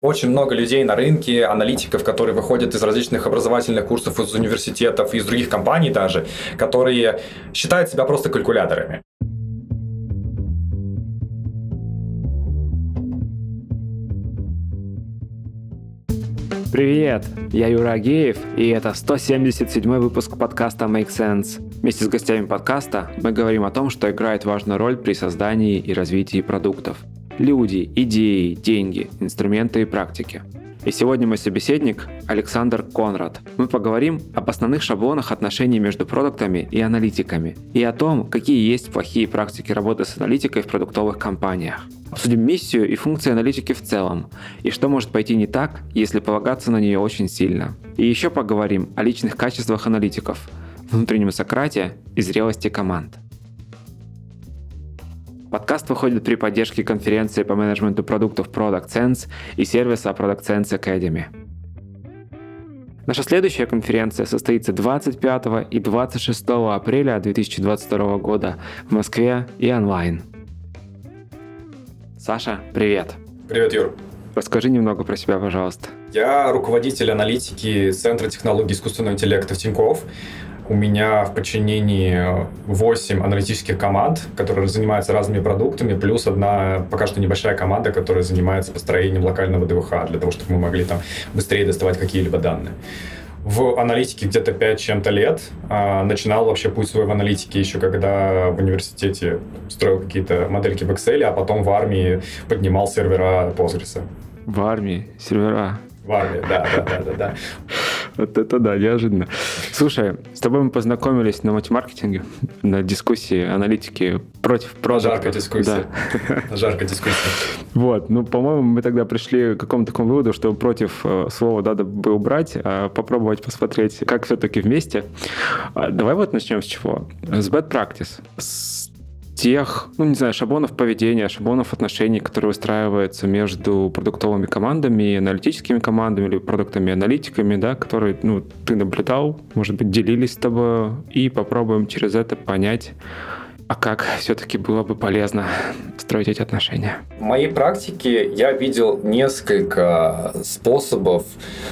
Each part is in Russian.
Очень много людей на рынке, аналитиков, которые выходят из различных образовательных курсов, из университетов, из других компаний даже, которые считают себя просто калькуляторами. Привет, я Юра Агеев, и это 177 выпуск подкаста Make Sense. Вместе с гостями подкаста мы говорим о том, что играет важную роль при создании и развитии продуктов – люди, идеи, деньги, инструменты и практики. И сегодня мой собеседник Александр Конрад. Мы поговорим об основных шаблонах отношений между продуктами и аналитиками и о том, какие есть плохие практики работы с аналитикой в продуктовых компаниях. Обсудим миссию и функции аналитики в целом, и что может пойти не так, если полагаться на нее очень сильно. И еще поговорим о личных качествах аналитиков, внутреннем Сократе и зрелости команд. Подкаст выходит при поддержке конференции по менеджменту продуктов Product Sense и сервиса Product Sense Academy. Наша следующая конференция состоится 25 и 26 апреля 2022 года в Москве и онлайн. Саша, привет. Привет, Юр. Расскажи немного про себя, пожалуйста. Я руководитель аналитики Центра технологий искусственного интеллекта в Тинькофф. У меня в подчинении 8 аналитических команд, которые занимаются разными продуктами, плюс одна пока что небольшая команда, которая занимается построением локального ДВХ, для того, чтобы мы могли там быстрее доставать какие-либо данные. В аналитике где-то 5 чем-то лет. А, начинал вообще путь свой в аналитике еще когда в университете строил какие-то модельки в Excel, а потом в армии поднимал сервера Postgres. В армии сервера? В армии, да, да, да, да. да. Вот это да, неожиданно. Слушай, с тобой мы познакомились на матемаркетинге, на дискуссии аналитики против продукта. Жаркая дискуссия. Да. Жаркая дискуссия. Вот, ну, по-моему, мы тогда пришли к какому-то такому выводу, что против э, слова надо бы убрать, а попробовать посмотреть, как все-таки вместе. А, давай вот начнем с чего? С bad practice. С тех, ну, не знаю, шаблонов поведения, шаблонов отношений, которые выстраиваются между продуктовыми командами, аналитическими командами или продуктами-аналитиками, да, которые, ну, ты наблюдал, может быть, делились с тобой, и попробуем через это понять, а как все-таки было бы полезно строить эти отношения? В моей практике я видел несколько способов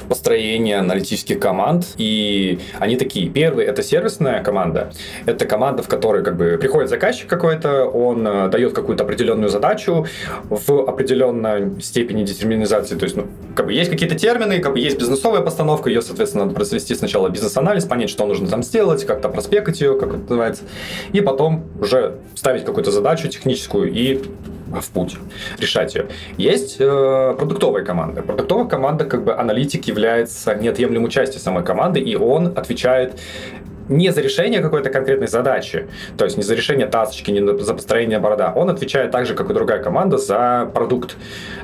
построения аналитических команд, и они такие. Первый — это сервисная команда. Это команда, в которой как бы приходит заказчик какой-то, он э, дает какую-то определенную задачу в определенной степени детерминизации. То есть, ну, как бы есть какие-то термины, как бы есть бизнесовая постановка, ее, соответственно, надо произвести сначала бизнес-анализ, понять, что нужно там сделать, как-то проспекать ее, как это называется, и потом уже ставить какую-то задачу техническую и в путь решать ее. Есть э, продуктовая команда. Продуктовая команда, как бы аналитик является неотъемлемой частью самой команды, и он отвечает не за решение какой-то конкретной задачи, то есть не за решение тасочки, не за построение борода, он отвечает так же, как и другая команда, за продукт.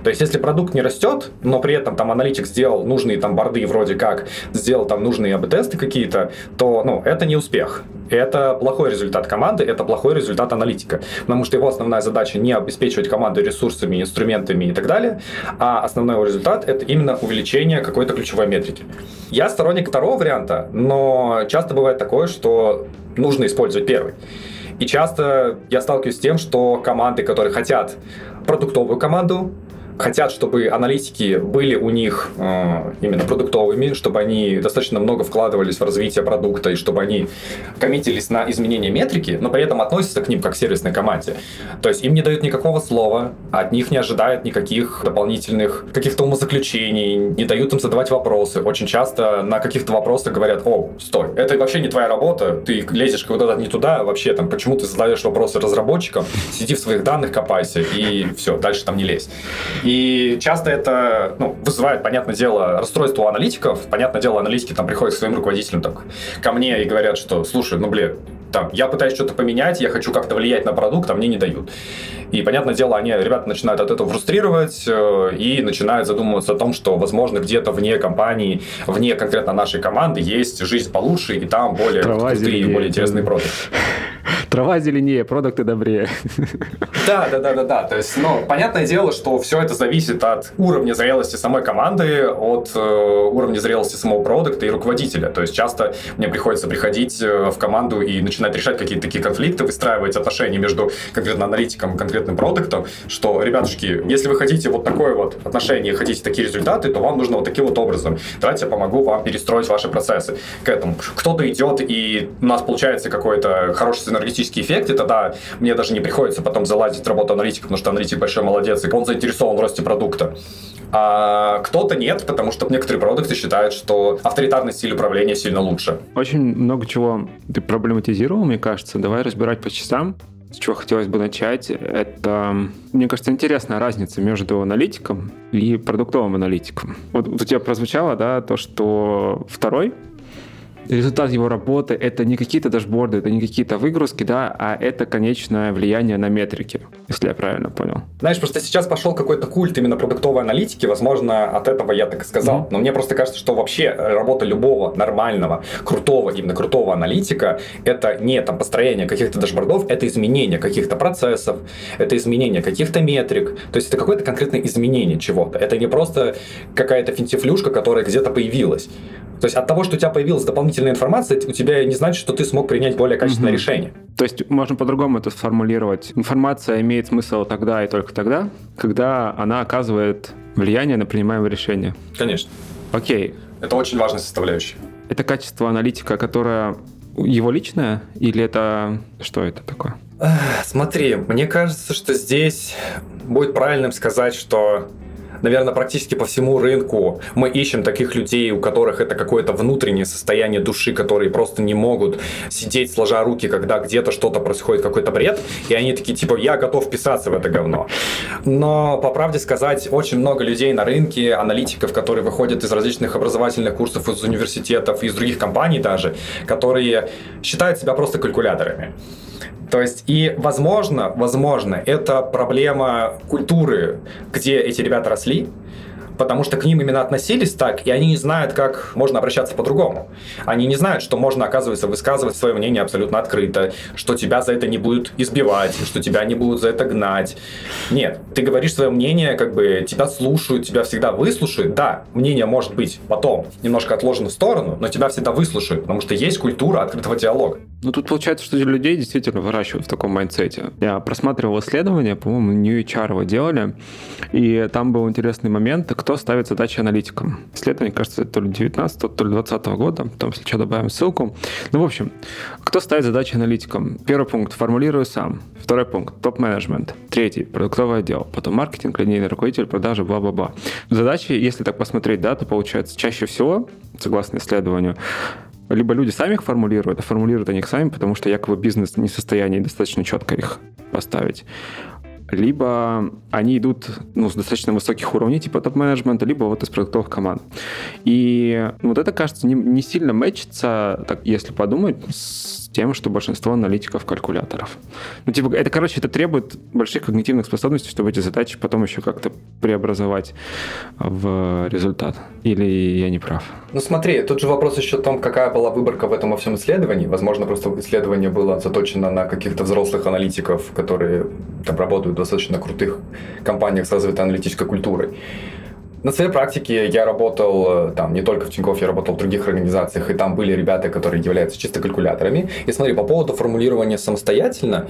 То есть если продукт не растет, но при этом там аналитик сделал нужные там борды вроде как, сделал там нужные АБ-тесты какие-то, то ну, это не успех. Это плохой результат команды, это плохой результат аналитика. Потому что его основная задача не обеспечивать команду ресурсами, инструментами и так далее, а основной его результат это именно увеличение какой-то ключевой метрики. Я сторонник второго варианта, но часто бывает такое, что нужно использовать первый. И часто я сталкиваюсь с тем, что команды, которые хотят продуктовую команду, хотят, чтобы аналитики были у них э, именно продуктовыми, чтобы они достаточно много вкладывались в развитие продукта и чтобы они коммитились на изменение метрики, но при этом относятся к ним как к сервисной команде. То есть им не дают никакого слова, от них не ожидают никаких дополнительных каких-то умозаключений, не дают им задавать вопросы. Очень часто на каких-то вопросах говорят, о, стой, это вообще не твоя работа, ты лезешь куда-то не туда, вообще там, почему ты задаешь вопросы разработчикам, сиди в своих данных, копайся, и все, дальше там не лезь. И часто это ну, вызывает, понятное дело, расстройство у аналитиков. Понятное дело, аналитики там приходят к своим руководителям так, ко мне и говорят, что, слушай, ну, блин, там, я пытаюсь что-то поменять, я хочу как-то влиять на продукт, а мне не дают. И, понятное дело, они, ребята начинают от этого фрустрировать э, и начинают задумываться о том, что, возможно, где-то вне компании, вне конкретно нашей команды есть жизнь получше, и там более крутые и более интересные продукты. Трава зеленее, продукты добрее. Да, да, да, да, да. То есть, ну, понятное дело, что все это зависит от уровня зрелости самой команды, от э, уровня зрелости самого продукта и руководителя. То есть часто мне приходится приходить э, в команду и начинать решать какие-то такие конфликты, выстраивать отношения между конкретно аналитиком и конкретным продуктом, что, ребятушки, если вы хотите вот такое вот отношение, хотите такие результаты, то вам нужно вот таким вот образом. Давайте я помогу вам перестроить ваши процессы к этому. Кто-то идет, и у нас получается какой-то хороший синергетический эффект, и тогда мне даже не приходится потом залазить в работу аналитика, потому что аналитик большой молодец, и он заинтересован в росте продукта. А кто-то нет, потому что некоторые продукты считают, что авторитарный стиль управления сильно лучше. Очень много чего ты проблематизировал, мне кажется. Давай разбирать по частям. С чего хотелось бы начать, это, мне кажется, интересная разница между аналитиком и продуктовым аналитиком. Вот у тебя прозвучало, да, то, что второй результат его работы это не какие-то дашборды, это не какие-то выгрузки, да, а это конечное влияние на метрики, если я правильно понял. Знаешь, просто сейчас пошел какой-то культ именно продуктовой аналитики, возможно, от этого я так и сказал. Mm-hmm. Но мне просто кажется, что вообще работа любого нормального, крутого, именно крутого аналитика, это не там построение каких-то дашбордов, это изменение каких-то процессов, это изменение каких-то метрик, то есть это какое-то конкретное изменение чего-то. Это не просто какая-то финтифлюшка, которая где-то появилась. То есть от того, что у тебя появилась дополнительная информация, у тебя не значит, что ты смог принять более качественное угу. решение. То есть можно по-другому это сформулировать. Информация имеет смысл тогда и только тогда, когда она оказывает влияние на принимаемое решение. Конечно. Окей. Это очень важная составляющая. Это качество аналитика, которое его личное, или это что это такое? Смотри, мне кажется, что здесь будет правильным сказать, что наверное, практически по всему рынку мы ищем таких людей, у которых это какое-то внутреннее состояние души, которые просто не могут сидеть сложа руки, когда где-то что-то происходит, какой-то бред, и они такие, типа, я готов вписаться в это говно. Но, по правде сказать, очень много людей на рынке, аналитиков, которые выходят из различных образовательных курсов, из университетов, из других компаний даже, которые считают себя просто калькуляторами. То есть, и, возможно, возможно, это проблема культуры, где эти ребята росли, потому что к ним именно относились так, и они не знают, как можно обращаться по-другому. Они не знают, что можно, оказывается, высказывать свое мнение абсолютно открыто, что тебя за это не будут избивать, что тебя не будут за это гнать. Нет, ты говоришь свое мнение, как бы тебя слушают, тебя всегда выслушают. Да, мнение может быть потом немножко отложено в сторону, но тебя всегда выслушают, потому что есть культура открытого диалога. Ну, тут получается, что людей действительно выращивают в таком mindset е. Я просматривал исследования, по-моему, New HR его делали, и там был интересный момент, кто ставит задачи аналитикам. Исследование, кажется, то ли 19 то ли 20 года, потом, если что, добавим ссылку. Ну, в общем, кто ставит задачи аналитикам? Первый пункт – формулирую сам. Второй пункт – топ-менеджмент. Третий – продуктовый отдел. Потом маркетинг, линейный руководитель, продажи, бла-бла-бла. Задачи, если так посмотреть, да, то получается чаще всего, согласно исследованию, либо люди сами их формулируют, а формулируют они их сами, потому что якобы бизнес не в состоянии достаточно четко их поставить либо они идут ну, с достаточно высоких уровней, типа топ-менеджмента, либо вот из продуктовых команд. И вот это, кажется, не, не сильно мэчится, так, если подумать, с тем, что большинство аналитиков калькуляторов. Ну, типа, это, короче, это требует больших когнитивных способностей, чтобы эти задачи потом еще как-то преобразовать в результат. Или я не прав? Ну, смотри, тут же вопрос еще в том, какая была выборка в этом во всем исследовании. Возможно, просто исследование было заточено на каких-то взрослых аналитиков, которые там работают в достаточно крутых компаниях с развитой аналитической культурой. На своей практике я работал э, там не только в Тинькофф, я работал в других организациях, и там были ребята, которые являются чисто калькуляторами. И смотри, по поводу формулирования самостоятельно,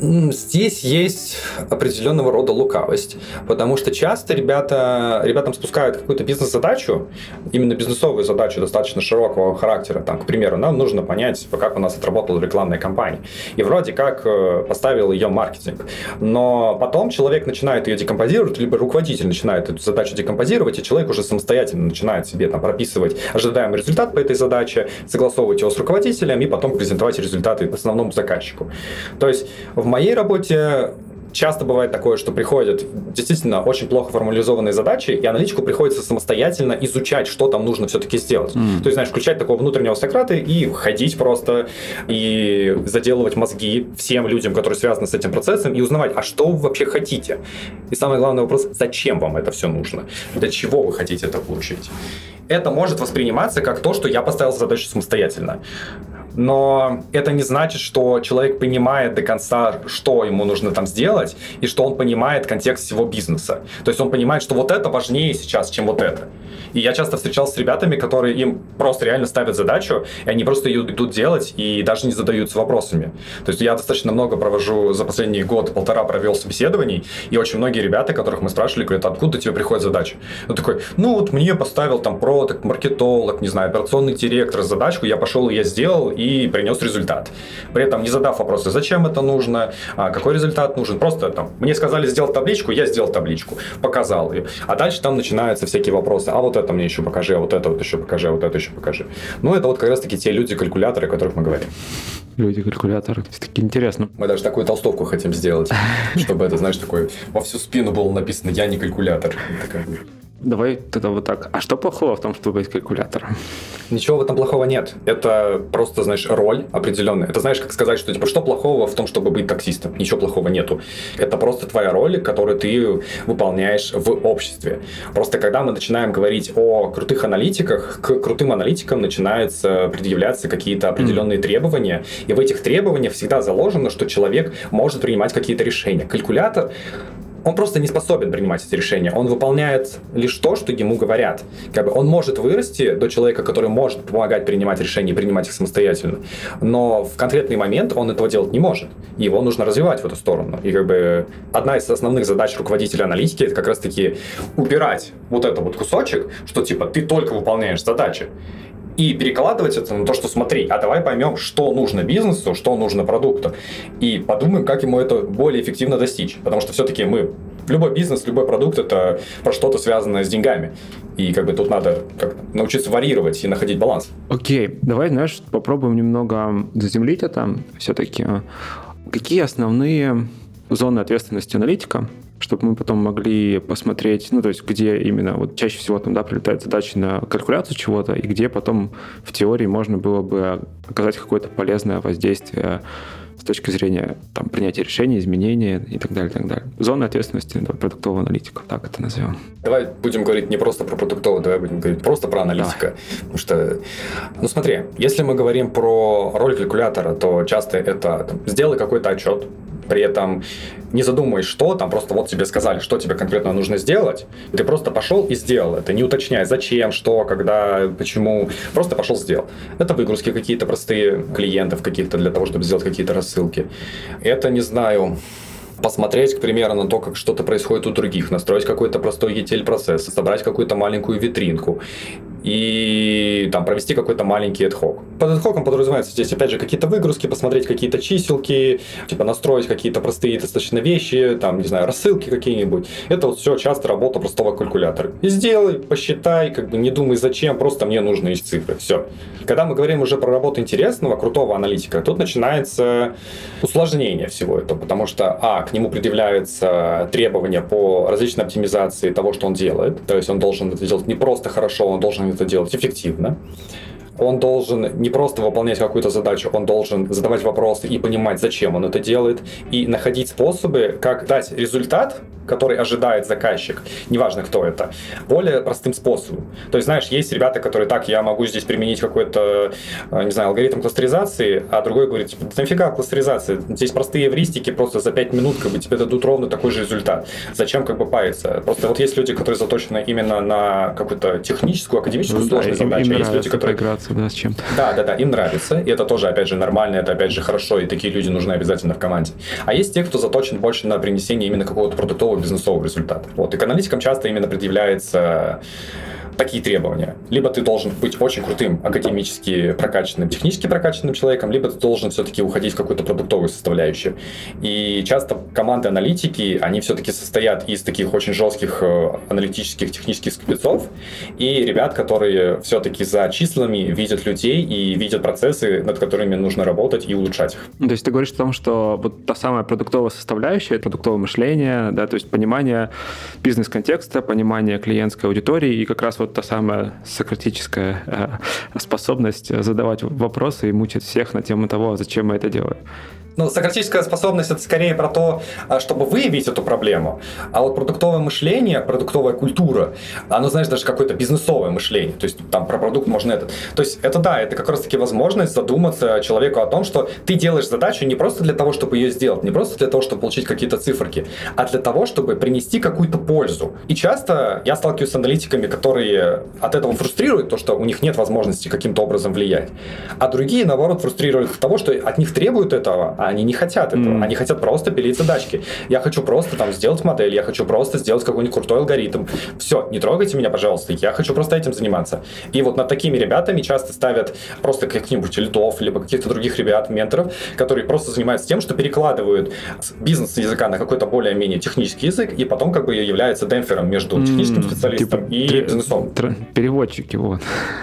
Здесь есть определенного рода лукавость, потому что часто ребята, ребятам спускают какую-то бизнес-задачу, именно бизнесовую задачу достаточно широкого характера. Там, к примеру, нам нужно понять, как у нас отработала рекламная кампания. И вроде как э, поставил ее маркетинг. Но потом человек начинает ее декомпозировать, либо руководитель начинает эту задачу декомпозировать, и человек уже самостоятельно начинает себе там прописывать ожидаемый результат по этой задаче, согласовывать его с руководителем и потом презентовать результаты основному заказчику. То есть в моей работе часто бывает такое, что приходят действительно очень плохо формализованные задачи, и аналитику приходится самостоятельно изучать, что там нужно все-таки сделать. Mm. То есть, знаешь, включать такого внутреннего Сократа и ходить просто, и заделывать мозги всем людям, которые связаны с этим процессом, и узнавать, а что вы вообще хотите? И самый главный вопрос, зачем вам это все нужно? Для чего вы хотите это получить? Это может восприниматься как то, что я поставил задачу самостоятельно. Но это не значит, что человек понимает до конца, что ему нужно там сделать, и что он понимает контекст всего бизнеса. То есть он понимает, что вот это важнее сейчас, чем вот это. И я часто встречался с ребятами, которые им просто реально ставят задачу, и они просто ее идут делать и даже не задаются вопросами. То есть я достаточно много провожу за последний год-полтора провел собеседований, и очень многие ребята, которых мы спрашивали, говорят, откуда тебе приходит задача? Он такой, ну вот мне поставил там продукт, маркетолог, не знаю, операционный директор задачку, я пошел я сделал, принес результат. При этом не задав вопросы, зачем это нужно, а какой результат нужен, просто там, мне сказали сделать табличку, я сделал табличку, показал ее. А дальше там начинаются всякие вопросы, а вот это мне еще покажи, а вот это вот еще покажи, а вот это еще покажи. Ну, это вот как раз-таки те люди-калькуляторы, о которых мы говорим. Люди-калькуляторы, все-таки интересно. Мы даже такую толстовку хотим сделать, чтобы это, знаешь, такой во всю спину было написано «Я не калькулятор». Давай тогда вот так. А что плохого в том, чтобы быть калькулятором? Ничего в этом плохого нет. Это просто, знаешь, роль определенная. Это знаешь, как сказать, что типа, что плохого в том, чтобы быть таксистом? Ничего плохого нету. Это просто твоя роль, которую ты выполняешь в обществе. Просто когда мы начинаем говорить о крутых аналитиках, к крутым аналитикам начинаются предъявляться какие-то определенные mm. требования. И в этих требованиях всегда заложено, что человек может принимать какие-то решения. Калькулятор он просто не способен принимать эти решения. Он выполняет лишь то, что ему говорят. Как бы он может вырасти до человека, который может помогать принимать решения и принимать их самостоятельно. Но в конкретный момент он этого делать не может. Его нужно развивать в эту сторону. И как бы одна из основных задач руководителя аналитики это как раз-таки убирать вот этот вот кусочек, что типа ты только выполняешь задачи и перекладывать это на то, что смотри, а давай поймем, что нужно бизнесу, что нужно продукту, и подумаем, как ему это более эффективно достичь. Потому что все-таки мы, любой бизнес, любой продукт, это про что-то связанное с деньгами. И как бы тут надо как научиться варьировать и находить баланс. Окей, давай, знаешь, попробуем немного заземлить это все-таки. Какие основные зоны ответственности аналитика, чтобы мы потом могли посмотреть, ну, то есть, где именно, вот чаще всего там, да, прилетают задачи на калькуляцию чего-то, и где потом в теории можно было бы оказать какое-то полезное воздействие с точки зрения там, принятия решений, изменения и так далее, и так далее. Зона ответственности да, продуктового аналитика, так это назовем. Давай будем говорить не просто про продуктового, давай будем говорить просто про аналитика. Давай. Потому что, ну смотри, если мы говорим про роль калькулятора, то часто это там, сделай какой-то отчет, при этом не задумываясь, что там, просто вот тебе сказали, что тебе конкретно нужно сделать, и ты просто пошел и сделал это, не уточняя, зачем, что, когда, почему, просто пошел сделал. Это выгрузки какие-то простые клиентов каких-то для того, чтобы сделать какие-то рассылки. Это, не знаю, посмотреть, к примеру, на то, как что-то происходит у других, настроить какой-то простой ETL-процесс, собрать какую-то маленькую витринку и там провести какой-то маленький ad-hoc. Под ad-hoc подразумевается здесь, опять же, какие-то выгрузки, посмотреть какие-то чиселки, типа настроить какие-то простые достаточно вещи, там, не знаю, рассылки какие-нибудь. Это вот все часто работа простого калькулятора. И сделай, посчитай, как бы не думай зачем, просто мне нужны есть цифры. Все. Когда мы говорим уже про работу интересного, крутого аналитика, тут начинается усложнение всего этого, потому что, а, к нему предъявляются требования по различной оптимизации того, что он делает. То есть он должен это делать не просто хорошо, он должен это делать эффективно он должен не просто выполнять какую-то задачу, он должен задавать вопросы и понимать, зачем он это делает, и находить способы, как дать результат, который ожидает заказчик, неважно кто это, более простым способом. То есть, знаешь, есть ребята, которые так, я могу здесь применить какой-то, э, не знаю, алгоритм кластеризации, а другой говорит, типа, да нафига кластеризация? Здесь простые эвристики, просто за 5 минут как бы тебе дадут ровно такой же результат. Зачем как бы париться? Просто вот есть люди, которые заточены именно на какую-то техническую, академическую ну, сложную да, задачу, а есть люди, которые... Поиграться, да, с чем-то. Да, да, да, им нравится, и это тоже, опять же, нормально, это, опять же, хорошо, и такие люди нужны обязательно в команде. А есть те, кто заточен больше на принесение именно какого-то продуктового бизнесового результата. Вот, и к аналитикам часто именно предъявляется такие требования. Либо ты должен быть очень крутым академически прокачанным, технически прокачанным человеком, либо ты должен все-таки уходить в какую-то продуктовую составляющую. И часто команды аналитики, они все-таки состоят из таких очень жестких э, аналитических, технических спецов и ребят, которые все-таки за числами видят людей и видят процессы, над которыми нужно работать и улучшать их. То есть ты говоришь о том, что вот та самая продуктовая составляющая, продуктовое мышление, да, то есть понимание бизнес-контекста, понимание клиентской аудитории и как раз вот та самая сократическая э, способность задавать вопросы и мучить всех на тему того, зачем мы это делаем. Ну, сократическая способность это скорее про то, а, чтобы выявить эту проблему. А вот продуктовое мышление, продуктовая культура, оно, знаешь, даже какое-то бизнесовое мышление. То есть там про продукт можно этот. То есть это да, это как раз таки возможность задуматься человеку о том, что ты делаешь задачу не просто для того, чтобы ее сделать, не просто для того, чтобы получить какие-то циферки, а для того, чтобы принести какую-то пользу. И часто я сталкиваюсь с аналитиками, которые от этого фрустрируют, то, что у них нет возможности каким-то образом влиять. А другие, наоборот, фрустрируют от того, что от них требуют этого, а они не хотят этого. Mm. Они хотят просто пилить задачки. Я хочу просто там сделать модель, я хочу просто сделать какой-нибудь крутой алгоритм. Все, не трогайте меня, пожалуйста, я хочу просто этим заниматься. И вот над такими ребятами часто ставят просто каких-нибудь лидов, либо каких-то других ребят, менторов, которые просто занимаются тем, что перекладывают бизнес-языка на какой-то более-менее технический язык, и потом как бы является демпфером между техническим специалистом типа, и бизнесом. Переводчики, вот.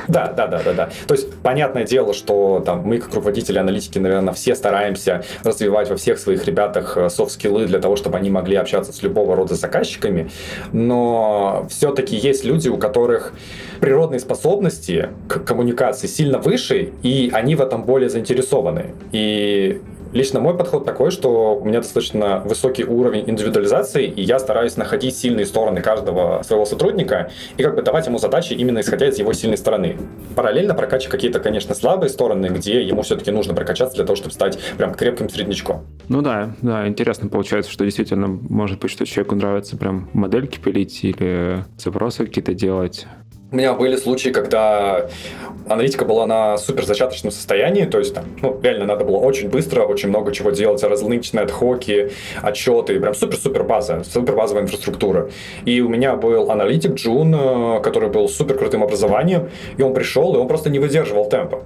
Да, да, да, да, да. То есть, понятное дело, что там мы, как руководители аналитики, наверное, все стараемся развивать во всех своих ребятах э, софт-скиллы для того, чтобы они могли общаться с любого рода заказчиками, но все-таки есть люди, у которых природные способности к коммуникации сильно выше, и они в этом более заинтересованы. И Лично мой подход такой, что у меня достаточно высокий уровень индивидуализации, и я стараюсь находить сильные стороны каждого своего сотрудника и как бы давать ему задачи именно исходя из его сильной стороны. Параллельно прокачивать какие-то, конечно, слабые стороны, где ему все-таки нужно прокачаться для того, чтобы стать прям крепким среднячком. Ну да, да, интересно получается, что действительно может быть, что человеку нравится прям модельки пилить или запросы какие-то делать, у меня были случаи, когда аналитика была на супер зачаточном состоянии, то есть там, ну, реально надо было очень быстро, очень много чего делать, различные отхоки, отчеты, прям супер-супер база, супер базовая инфраструктура. И у меня был аналитик Джун, э, который был супер крутым образованием, и он пришел, и он просто не выдерживал темпа.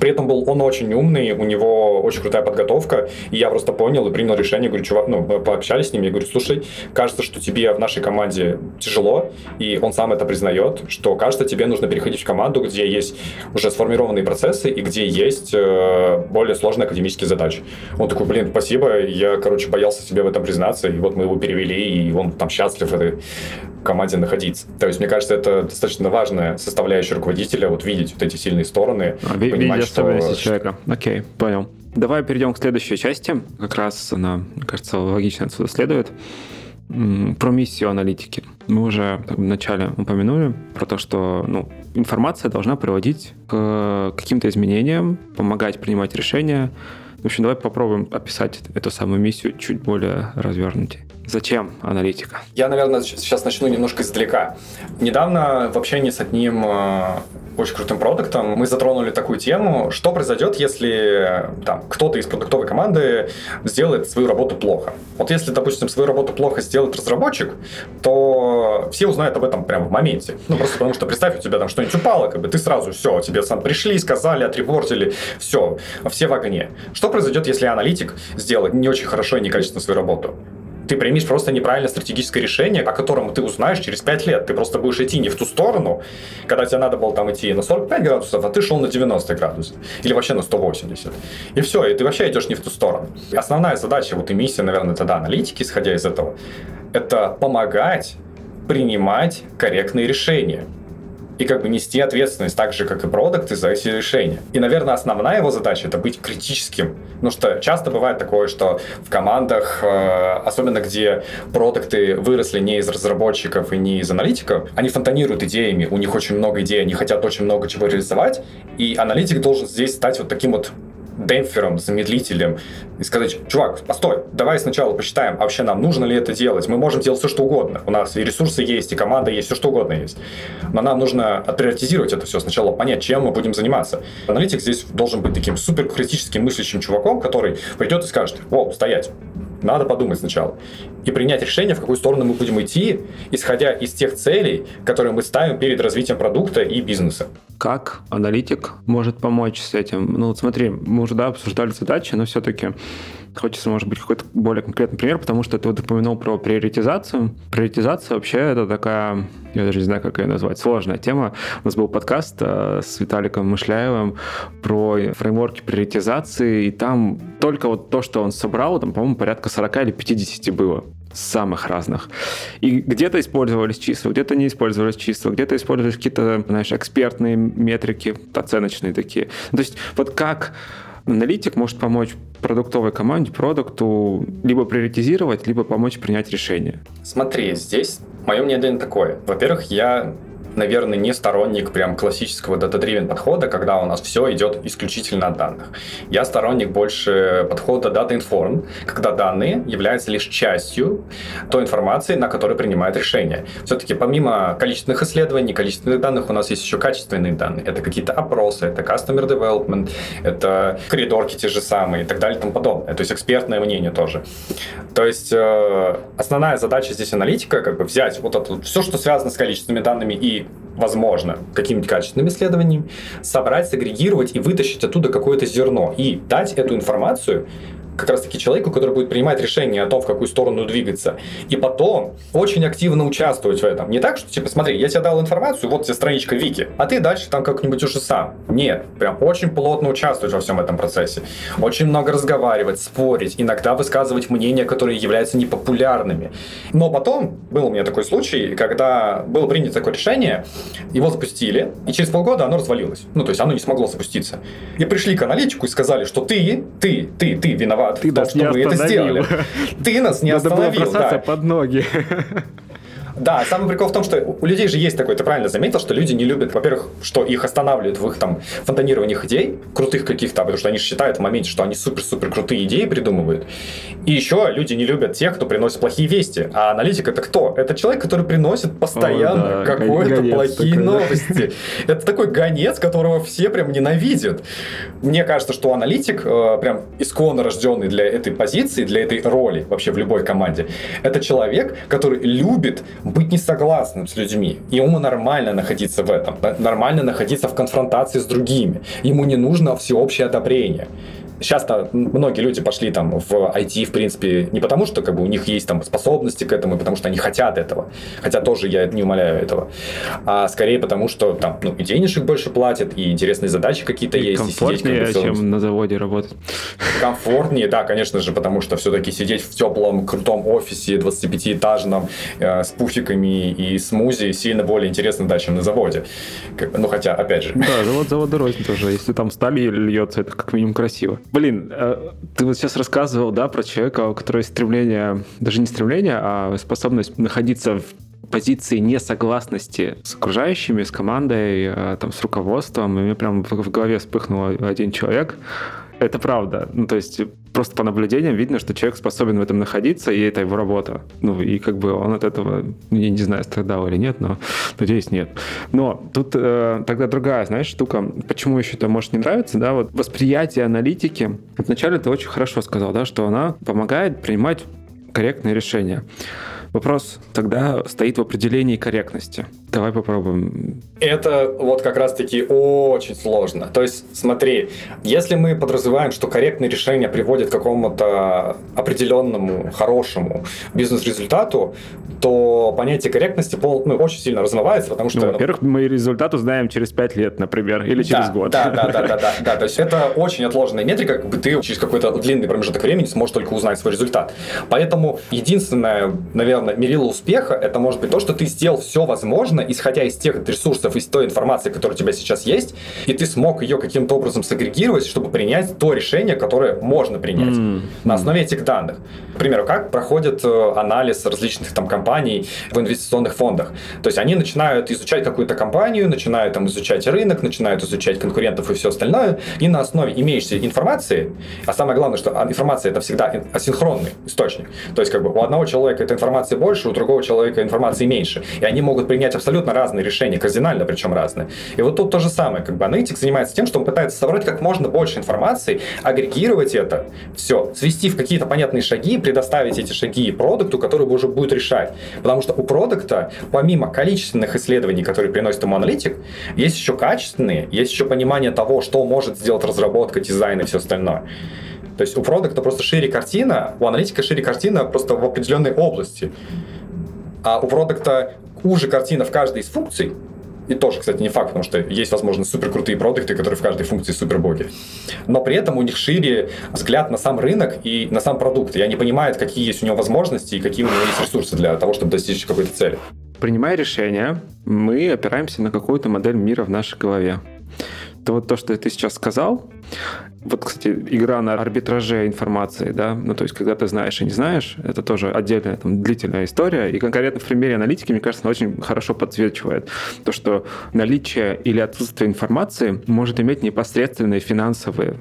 При этом был он очень умный, у него очень крутая подготовка, и я просто понял и принял решение, говорю, чувак, ну, мы пообщались с ним, я говорю, слушай, кажется, что тебе в нашей команде тяжело, и он сам это признает, что кажется, тебе нужно переходить в команду, где есть уже сформированные процессы и где есть э, более сложные академические задачи. Он такой, блин, спасибо, я, короче, боялся себе в этом признаться, и вот мы его перевели, и он там счастлив в этой команде находиться. То есть, мне кажется, это достаточно важная составляющая руководителя, вот видеть вот эти сильные стороны, а, понимать, особенности человека. Окей, понял. Давай перейдем к следующей части. Как раз она, мне кажется, логично отсюда следует. Про миссию аналитики. Мы уже в начале упомянули про то, что ну, информация должна приводить к каким-то изменениям, помогать принимать решения. В общем, давай попробуем описать эту самую миссию чуть более развернутой. Зачем аналитика? Я, наверное, сейчас начну немножко издалека. Недавно в общении с одним э, очень крутым продуктом мы затронули такую тему, что произойдет, если там, кто-то из продуктовой команды сделает свою работу плохо. Вот если, допустим, свою работу плохо сделает разработчик, то все узнают об этом прямо в моменте. Ну, просто потому что представь, у тебя там что-нибудь упало, как бы ты сразу все, тебе сам пришли, сказали, отрепортили, все, все в огне. Что произойдет, если аналитик сделает не очень хорошо и некачественно свою работу? Ты примешь просто неправильное стратегическое решение, о котором ты узнаешь через 5 лет. Ты просто будешь идти не в ту сторону, когда тебе надо было там идти на 45 градусов, а ты шел на 90 градусов. Или вообще на 180. И все, и ты вообще идешь не в ту сторону. И основная задача, вот и миссия, наверное, тогда аналитики, исходя из этого, это помогать принимать корректные решения и как бы нести ответственность так же, как и продукты за эти решения. И, наверное, основная его задача — это быть критическим. Потому что часто бывает такое, что в командах, э, особенно где продукты выросли не из разработчиков и не из аналитиков, они фонтанируют идеями, у них очень много идей, они хотят очень много чего реализовать, и аналитик должен здесь стать вот таким вот демпфером, замедлителем и сказать, чувак, постой, давай сначала посчитаем, вообще нам нужно ли это делать. Мы можем делать все, что угодно. У нас и ресурсы есть, и команда есть, все, что угодно есть. Но нам нужно отприоритизировать это все. Сначала понять, чем мы будем заниматься. Аналитик здесь должен быть таким супер критическим мыслящим чуваком, который придет и скажет, о, стоять, надо подумать сначала. И принять решение, в какую сторону мы будем идти, исходя из тех целей, которые мы ставим перед развитием продукта и бизнеса. Как аналитик может помочь с этим? Ну, вот смотри, мы уже да, обсуждали задачи, но все-таки Хочется, может быть, какой-то более конкретный пример, потому что ты вот упомянул про приоритизацию. Приоритизация вообще это такая, я даже не знаю, как ее назвать, сложная тема. У нас был подкаст э, с Виталиком Мышляевым про фреймворки приоритизации, и там только вот то, что он собрал, там, по-моему, порядка 40 или 50 было самых разных. И где-то использовались числа, где-то не использовались числа, где-то использовались какие-то, знаешь, экспертные метрики, оценочные такие. То есть вот как Аналитик может помочь продуктовой команде, продукту либо приоритизировать, либо помочь принять решение. Смотри, здесь мое мнение такое. Во-первых, я наверное, не сторонник прям классического data-driven подхода, когда у нас все идет исключительно от данных. Я сторонник больше подхода data-informed, когда данные являются лишь частью той информации, на которой принимает решение. Все-таки помимо количественных исследований, количественных данных, у нас есть еще качественные данные. Это какие-то опросы, это customer development, это коридорки те же самые и так далее и тому подобное. То есть экспертное мнение тоже. То есть э, основная задача здесь аналитика, как бы взять вот это все, что связано с количественными данными и возможно, какими-нибудь качественными исследованиями, собрать, сагрегировать и вытащить оттуда какое-то зерно и дать эту информацию как раз-таки человеку, который будет принимать решение о том, в какую сторону двигаться. И потом очень активно участвовать в этом. Не так, что, типа, смотри, я тебе дал информацию, вот тебе страничка Вики, а ты дальше там как-нибудь уже сам. Нет, прям очень плотно участвовать во всем этом процессе. Очень много разговаривать, спорить, иногда высказывать мнения, которые являются непопулярными. Но потом был у меня такой случай, когда было принято такое решение, его запустили, и через полгода оно развалилось. Ну, то есть оно не смогло запуститься. И пришли к аналитику и сказали, что ты, ты, ты, ты виноват виноват ты в том, что мы это сделали. Ты нас не Надо остановил. Было да. под ноги. Да, самый прикол в том, что у людей же есть такой, ты правильно заметил, что люди не любят, во-первых, что их останавливают в их там фонтанированиях идей, крутых каких-то, потому что они считают в моменте, что они супер-супер крутые идеи придумывают. И еще люди не любят тех, кто приносит плохие вести. А аналитик это кто? Это человек, который приносит постоянно О, да, какой-то плохие такой, новости. Да. Это такой гонец, которого все прям ненавидят. Мне кажется, что аналитик, э, прям исконно рожденный для этой позиции, для этой роли вообще в любой команде, это человек, который любит быть не согласным с людьми. Ему нормально находиться в этом, нормально находиться в конфронтации с другими. Ему не нужно всеобщее одобрение сейчас-то многие люди пошли там в IT, в принципе, не потому, что как бы у них есть там способности к этому, потому что они хотят этого. Хотя тоже я не умоляю этого. А скорее потому, что там ну, и денежек больше платят, и интересные задачи какие-то есть. Комфортнее, и сидеть, как бы, чем на заводе работать. Комфортнее, да, конечно же, потому что все-таки сидеть в теплом, крутом офисе 25-этажном э, с пуфиками и смузи сильно более интересно, да, чем на заводе. Как, ну, хотя, опять же. Да, завод завода рознь тоже. Если там сталь льется, это как минимум красиво. Блин, э, ты вот сейчас рассказывал, да, про человека, у которого есть стремление, даже не стремление, а способность находиться в позиции несогласности с окружающими, с командой, э, там, с руководством. И мне прям в голове вспыхнул один человек, это правда. Ну, то есть просто по наблюдениям видно, что человек способен в этом находиться, и это его работа. Ну, и как бы он от этого, ну, я не знаю, страдал или нет, но надеюсь, нет. Но тут э, тогда другая, знаешь, штука. Почему еще это может не нравиться, да, вот восприятие аналитики. Вначале ты очень хорошо сказал, да, что она помогает принимать корректные решения. Вопрос тогда стоит в определении корректности. Давай попробуем. Это вот как раз-таки очень сложно. То есть, смотри, если мы подразумеваем, что корректное решение приводит к какому-то определенному хорошему бизнес-результату, то понятие корректности пол, ну, очень сильно размывается, потому что... Ну, во-первых, мы результат узнаем через 5 лет, например, или через да, год. Да, да, да, да, да, да. То есть это очень отложенная метрика, как бы ты через какой-то длинный промежуток времени сможешь только узнать свой результат. Поэтому единственное, наверное, мерило успеха, это может быть то, что ты сделал все возможное, исходя из тех ресурсов, из той информации, которая у тебя сейчас есть, и ты смог ее каким-то образом сагрегировать, чтобы принять то решение, которое можно принять mm-hmm. на основе этих данных. К примеру, как проходит э, анализ различных там компаний в инвестиционных фондах. То есть они начинают изучать какую-то компанию, начинают там изучать рынок, начинают изучать конкурентов и все остальное, и на основе имеющейся информации, а самое главное, что информация это всегда асинхронный источник. То есть как бы у одного человека эта информация больше, у другого человека информации меньше. И они могут принять абсолютно разные решения, кардинально причем разные. И вот тут то же самое. Как бы аналитик занимается тем, что он пытается собрать как можно больше информации, агрегировать это, все, свести в какие-то понятные шаги, предоставить эти шаги продукту, который уже будет решать. Потому что у продукта, помимо количественных исследований, которые приносит ему аналитик, есть еще качественные, есть еще понимание того, что может сделать разработка, дизайн и все остальное. То есть у продукта просто шире картина, у аналитика шире картина просто в определенной области. А у продукта уже картина в каждой из функций, и тоже, кстати, не факт, потому что есть, возможно, супер крутые продукты, которые в каждой функции супер боги. Но при этом у них шире взгляд на сам рынок и на сам продукт. И они понимают, какие есть у него возможности и какие у него есть ресурсы для того, чтобы достичь какой-то цели. Принимая решение, мы опираемся на какую-то модель мира в нашей голове. то вот то, что ты сейчас сказал, вот, кстати, игра на арбитраже информации, да, ну, то есть, когда ты знаешь и не знаешь, это тоже отдельная там, длительная история, и конкретно в примере аналитики, мне кажется, она очень хорошо подсвечивает то, что наличие или отсутствие информации может иметь непосредственные финансовые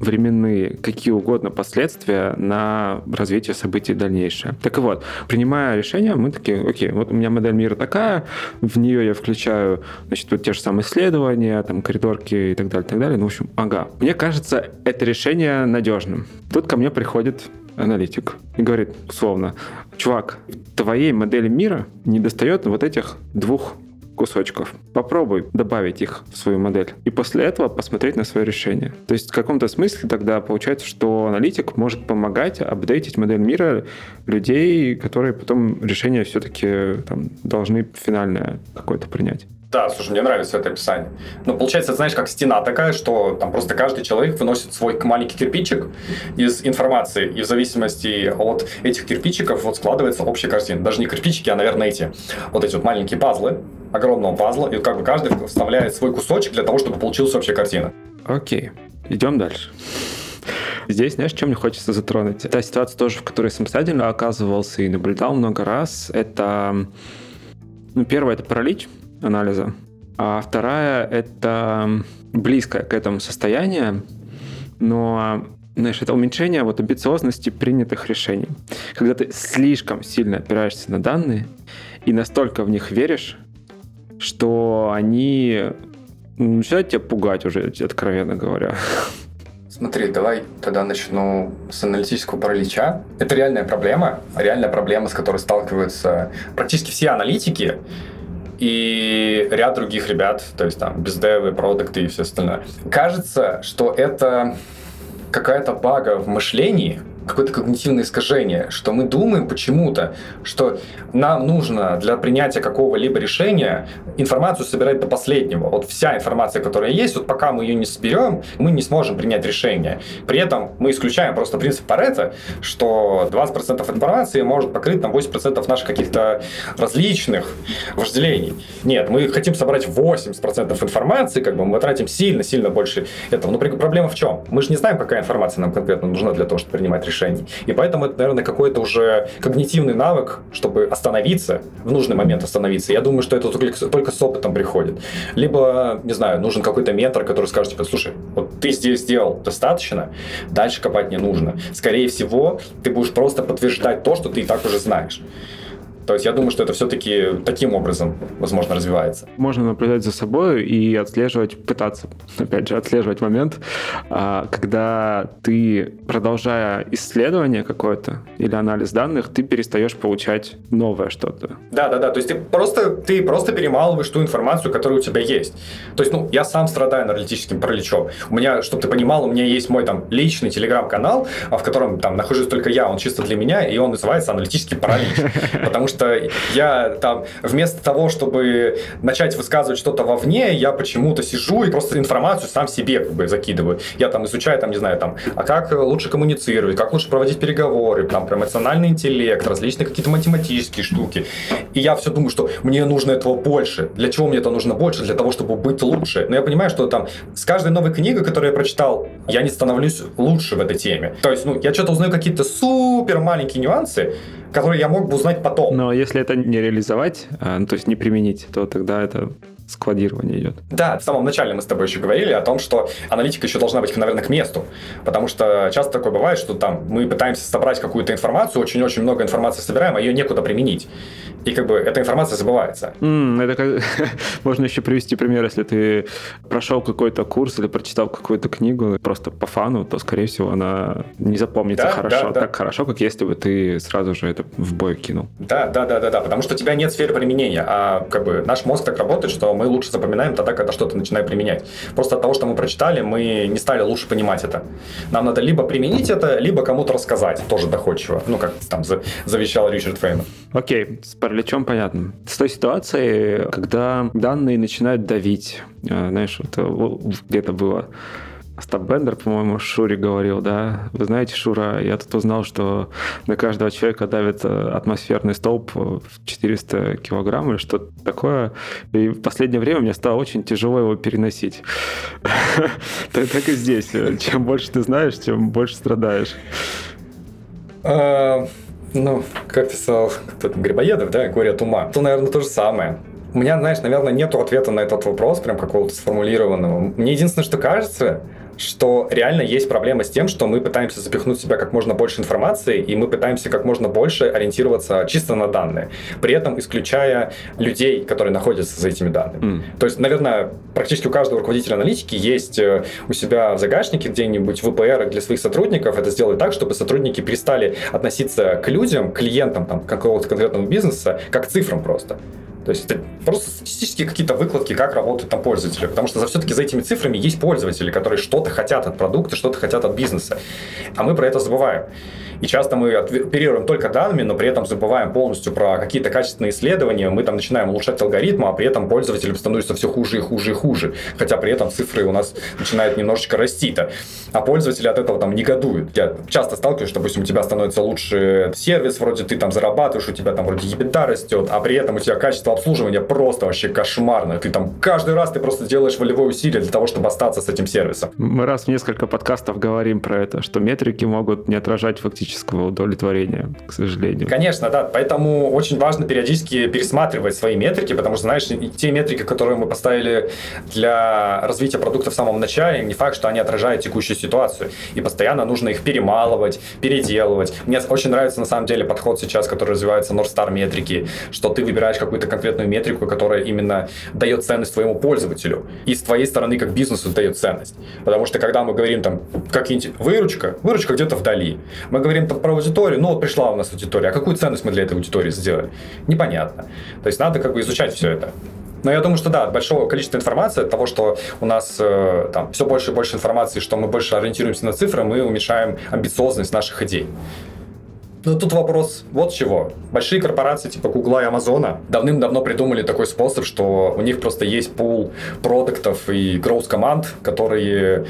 временные, какие угодно последствия на развитие событий дальнейшее. Так вот, принимая решение, мы такие, окей, вот у меня модель мира такая, в нее я включаю, значит, вот те же самые исследования, там, коридорки и так далее, так далее. Ну, в общем, ага. Мне кажется, это решение надежным. Тут ко мне приходит аналитик и говорит, условно, чувак, в твоей модели мира не достает вот этих двух кусочков. Попробуй добавить их в свою модель. И после этого посмотреть на свое решение. То есть в каком-то смысле тогда получается, что аналитик может помогать апдейтить модель мира людей, которые потом решение все-таки там, должны финальное какое-то принять. Да, слушай, мне нравится это описание. Но ну, получается, знаешь, как стена такая, что там просто каждый человек выносит свой маленький кирпичик из информации, и в зависимости от этих кирпичиков вот складывается общая картина. Даже не кирпичики, а, наверное, эти вот эти вот маленькие пазлы, огромного пазла, и как бы каждый вставляет свой кусочек для того, чтобы получилась общая картина. Окей, идем дальше. Здесь, знаешь, чем мне хочется затронуть? Та ситуация тоже, в которой самостоятельно оказывался и наблюдал много раз, это... Ну, первое, это паралич, анализа. А вторая — это близкое к этому состояние, но знаешь, это уменьшение вот амбициозности принятых решений. Когда ты слишком сильно опираешься на данные и настолько в них веришь, что они начинают тебя пугать уже, откровенно говоря. Смотри, давай тогда начну с аналитического паралича. Это реальная проблема, реальная проблема, с которой сталкиваются практически все аналитики, и ряд других ребят, то есть там бездевы, продукты и все остальное. Кажется, что это какая-то бага в мышлении, какое-то когнитивное искажение, что мы думаем почему-то, что нам нужно для принятия какого-либо решения информацию собирать до последнего. Вот вся информация, которая есть, вот пока мы ее не соберем, мы не сможем принять решение. При этом мы исключаем просто принцип Паретта, что 20% информации может покрыть там 80% наших каких-то различных вожделений. Нет, мы хотим собрать 80% информации, как бы мы тратим сильно-сильно больше этого. Но проблема в чем? Мы же не знаем, какая информация нам конкретно нужна для того, чтобы принимать решений. И поэтому это, наверное, какой-то уже когнитивный навык, чтобы остановиться, в нужный момент остановиться. Я думаю, что это только с опытом приходит. Либо, не знаю, нужен какой-то ментор, который скажет, типа, слушай, вот ты здесь сделал достаточно, дальше копать не нужно. Скорее всего, ты будешь просто подтверждать то, что ты и так уже знаешь. То есть я думаю, что это все-таки таким образом, возможно, развивается. Можно наблюдать за собой и отслеживать, пытаться, опять же, отслеживать момент, а, когда ты, продолжая исследование какое-то или анализ данных, ты перестаешь получать новое что-то. Да, да, да. То есть ты просто, ты просто перемалываешь ту информацию, которая у тебя есть. То есть, ну, я сам страдаю аналитическим параличом. У меня, чтобы ты понимал, у меня есть мой там личный телеграм-канал, в котором там нахожусь только я, он чисто для меня, и он называется аналитический паралич. Потому что что я там вместо того, чтобы начать высказывать что-то вовне, я почему-то сижу и просто информацию сам себе как бы закидываю. Я там изучаю, там, не знаю, там, а как лучше коммуницировать, как лучше проводить переговоры, там, про эмоциональный интеллект, различные какие-то математические штуки. И я все думаю, что мне нужно этого больше. Для чего мне это нужно больше? Для того, чтобы быть лучше. Но я понимаю, что там с каждой новой книгой, которую я прочитал, я не становлюсь лучше в этой теме. То есть, ну, я что-то узнаю какие-то супер маленькие нюансы, которые я мог бы узнать потом. Но если это не реализовать, а, ну, то есть не применить, то тогда это складирование идет. Да, в самом начале мы с тобой еще говорили о том, что аналитика еще должна быть, наверное, к месту. Потому что часто такое бывает, что там мы пытаемся собрать какую-то информацию, очень-очень много информации собираем, а ее некуда применить. И как бы эта информация забывается. Mm, это как... Можно еще привести пример, если ты прошел какой-то курс или прочитал какую-то книгу просто по фану, то, скорее всего, она не запомнится да, хорошо, да, да. так хорошо, как если бы ты сразу же это в бой кинул. Да, да, да, да, да, потому что у тебя нет сферы применения, а как бы наш мозг так работает, что мы лучше запоминаем тогда, когда что-то начинаем применять. Просто от того, что мы прочитали, мы не стали лучше понимать это. Нам надо либо применить это, либо кому-то рассказать, тоже доходчиво. Ну, как там завещал Ричард Фейнман. Окей, с параличом понятно. С той ситуацией, когда данные начинают давить, э, знаешь, вот где-то было Остап Бендер, по-моему, Шуре говорил, да. Вы знаете, Шура, я тут узнал, что на каждого человека давит э, атмосферный столб в 400 килограмм или что-то такое. И в последнее время мне стало очень тяжело его переносить. Так, и здесь. Чем больше ты знаешь, тем больше страдаешь. Ну, как писал кто-то Грибоедов, да, горе от ума. То, наверное, то же самое. У меня, знаешь, наверное, нет ответа на этот вопрос, прям какого-то сформулированного. Мне единственное, что кажется, что реально есть проблема с тем, что мы пытаемся запихнуть в себя как можно больше информации, и мы пытаемся как можно больше ориентироваться чисто на данные, при этом исключая людей, которые находятся за этими данными. Mm. То есть, наверное, практически у каждого руководителя аналитики есть э, у себя в загашнике где-нибудь VPR для своих сотрудников. Это сделать так, чтобы сотрудники перестали относиться к людям, клиентам там, какого-то конкретного бизнеса, как к цифрам просто. То есть это просто статистические какие-то выкладки, как работают там пользователи. Потому что все-таки за этими цифрами есть пользователи, которые что-то хотят от продукта, что-то хотят от бизнеса. А мы про это забываем. И часто мы оперируем только данными, но при этом забываем полностью про какие-то качественные исследования. Мы там начинаем улучшать алгоритмы, а при этом пользователям становится все хуже и хуже и хуже. Хотя при этом цифры у нас начинают немножечко расти-то. А пользователи от этого там негодуют. Я часто сталкиваюсь, что, допустим, у тебя становится лучше сервис, вроде ты там зарабатываешь, у тебя там вроде EBITDA растет, а при этом у тебя качество обслуживания просто вообще кошмарное. Ты там каждый раз ты просто делаешь волевое усилие для того, чтобы остаться с этим сервисом. Мы раз в несколько подкастов говорим про это, что метрики могут не отражать фактически эстетического удовлетворения, к сожалению. Конечно, да. Поэтому очень важно периодически пересматривать свои метрики, потому что, знаешь, те метрики, которые мы поставили для развития продукта в самом начале, не факт, что они отражают текущую ситуацию. И постоянно нужно их перемалывать, переделывать. Мне очень нравится, на самом деле, подход сейчас, который развивается North Star метрики, что ты выбираешь какую-то конкретную метрику, которая именно дает ценность твоему пользователю. И с твоей стороны, как бизнесу, дает ценность. Потому что, когда мы говорим там, какие-нибудь выручка, выручка где-то вдали. Мы говорим говорим про аудиторию, ну вот пришла у нас аудитория, а какую ценность мы для этой аудитории сделали? Непонятно. То есть надо как бы изучать все это. Но я думаю, что да, большого количества информации, от того, что у нас э, там все больше и больше информации, что мы больше ориентируемся на цифры, мы уменьшаем амбициозность наших идей. Но тут вопрос вот чего. Большие корпорации типа Google и Амазона давным-давно придумали такой способ, что у них просто есть пул продуктов и growth команд, которые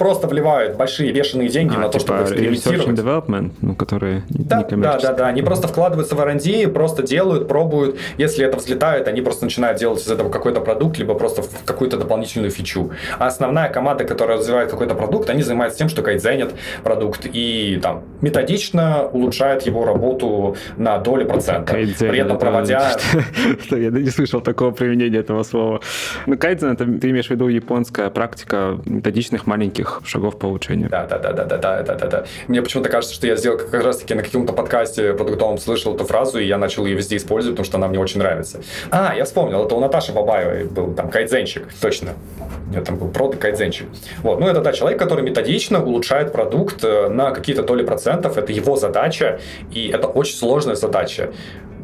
просто вливают большие бешеные деньги а, на то, типа чтобы экспериментировать. development, ну, которые да, не Да, да, да. Они просто вкладываются в R&D, просто делают, пробуют. Если это взлетает, они просто начинают делать из этого какой-то продукт, либо просто какую-то дополнительную фичу. А основная команда, которая развивает какой-то продукт, они занимаются тем, что кайдзенят продукт и там методично улучшают его работу на доли процента. Кайдзен, При этом проводя... Я не слышал такого применения этого слова. Ну, кайдзен, это ты имеешь в виду японская практика методичных маленьких маленьких шагов по улучшению. Да, да, да, да, да, да, да, да, да. Мне почему-то кажется, что я сделал как раз таки на каком-то подкасте продуктовом слышал эту фразу, и я начал ее везде использовать, потому что она мне очень нравится. А, я вспомнил, это у Наташи Бабаевой был там кайдзенчик, точно. У нее там был продукт кайдзенчик. Вот, ну это да, человек, который методично улучшает продукт э, на какие-то доли процентов, это его задача, и это очень сложная задача.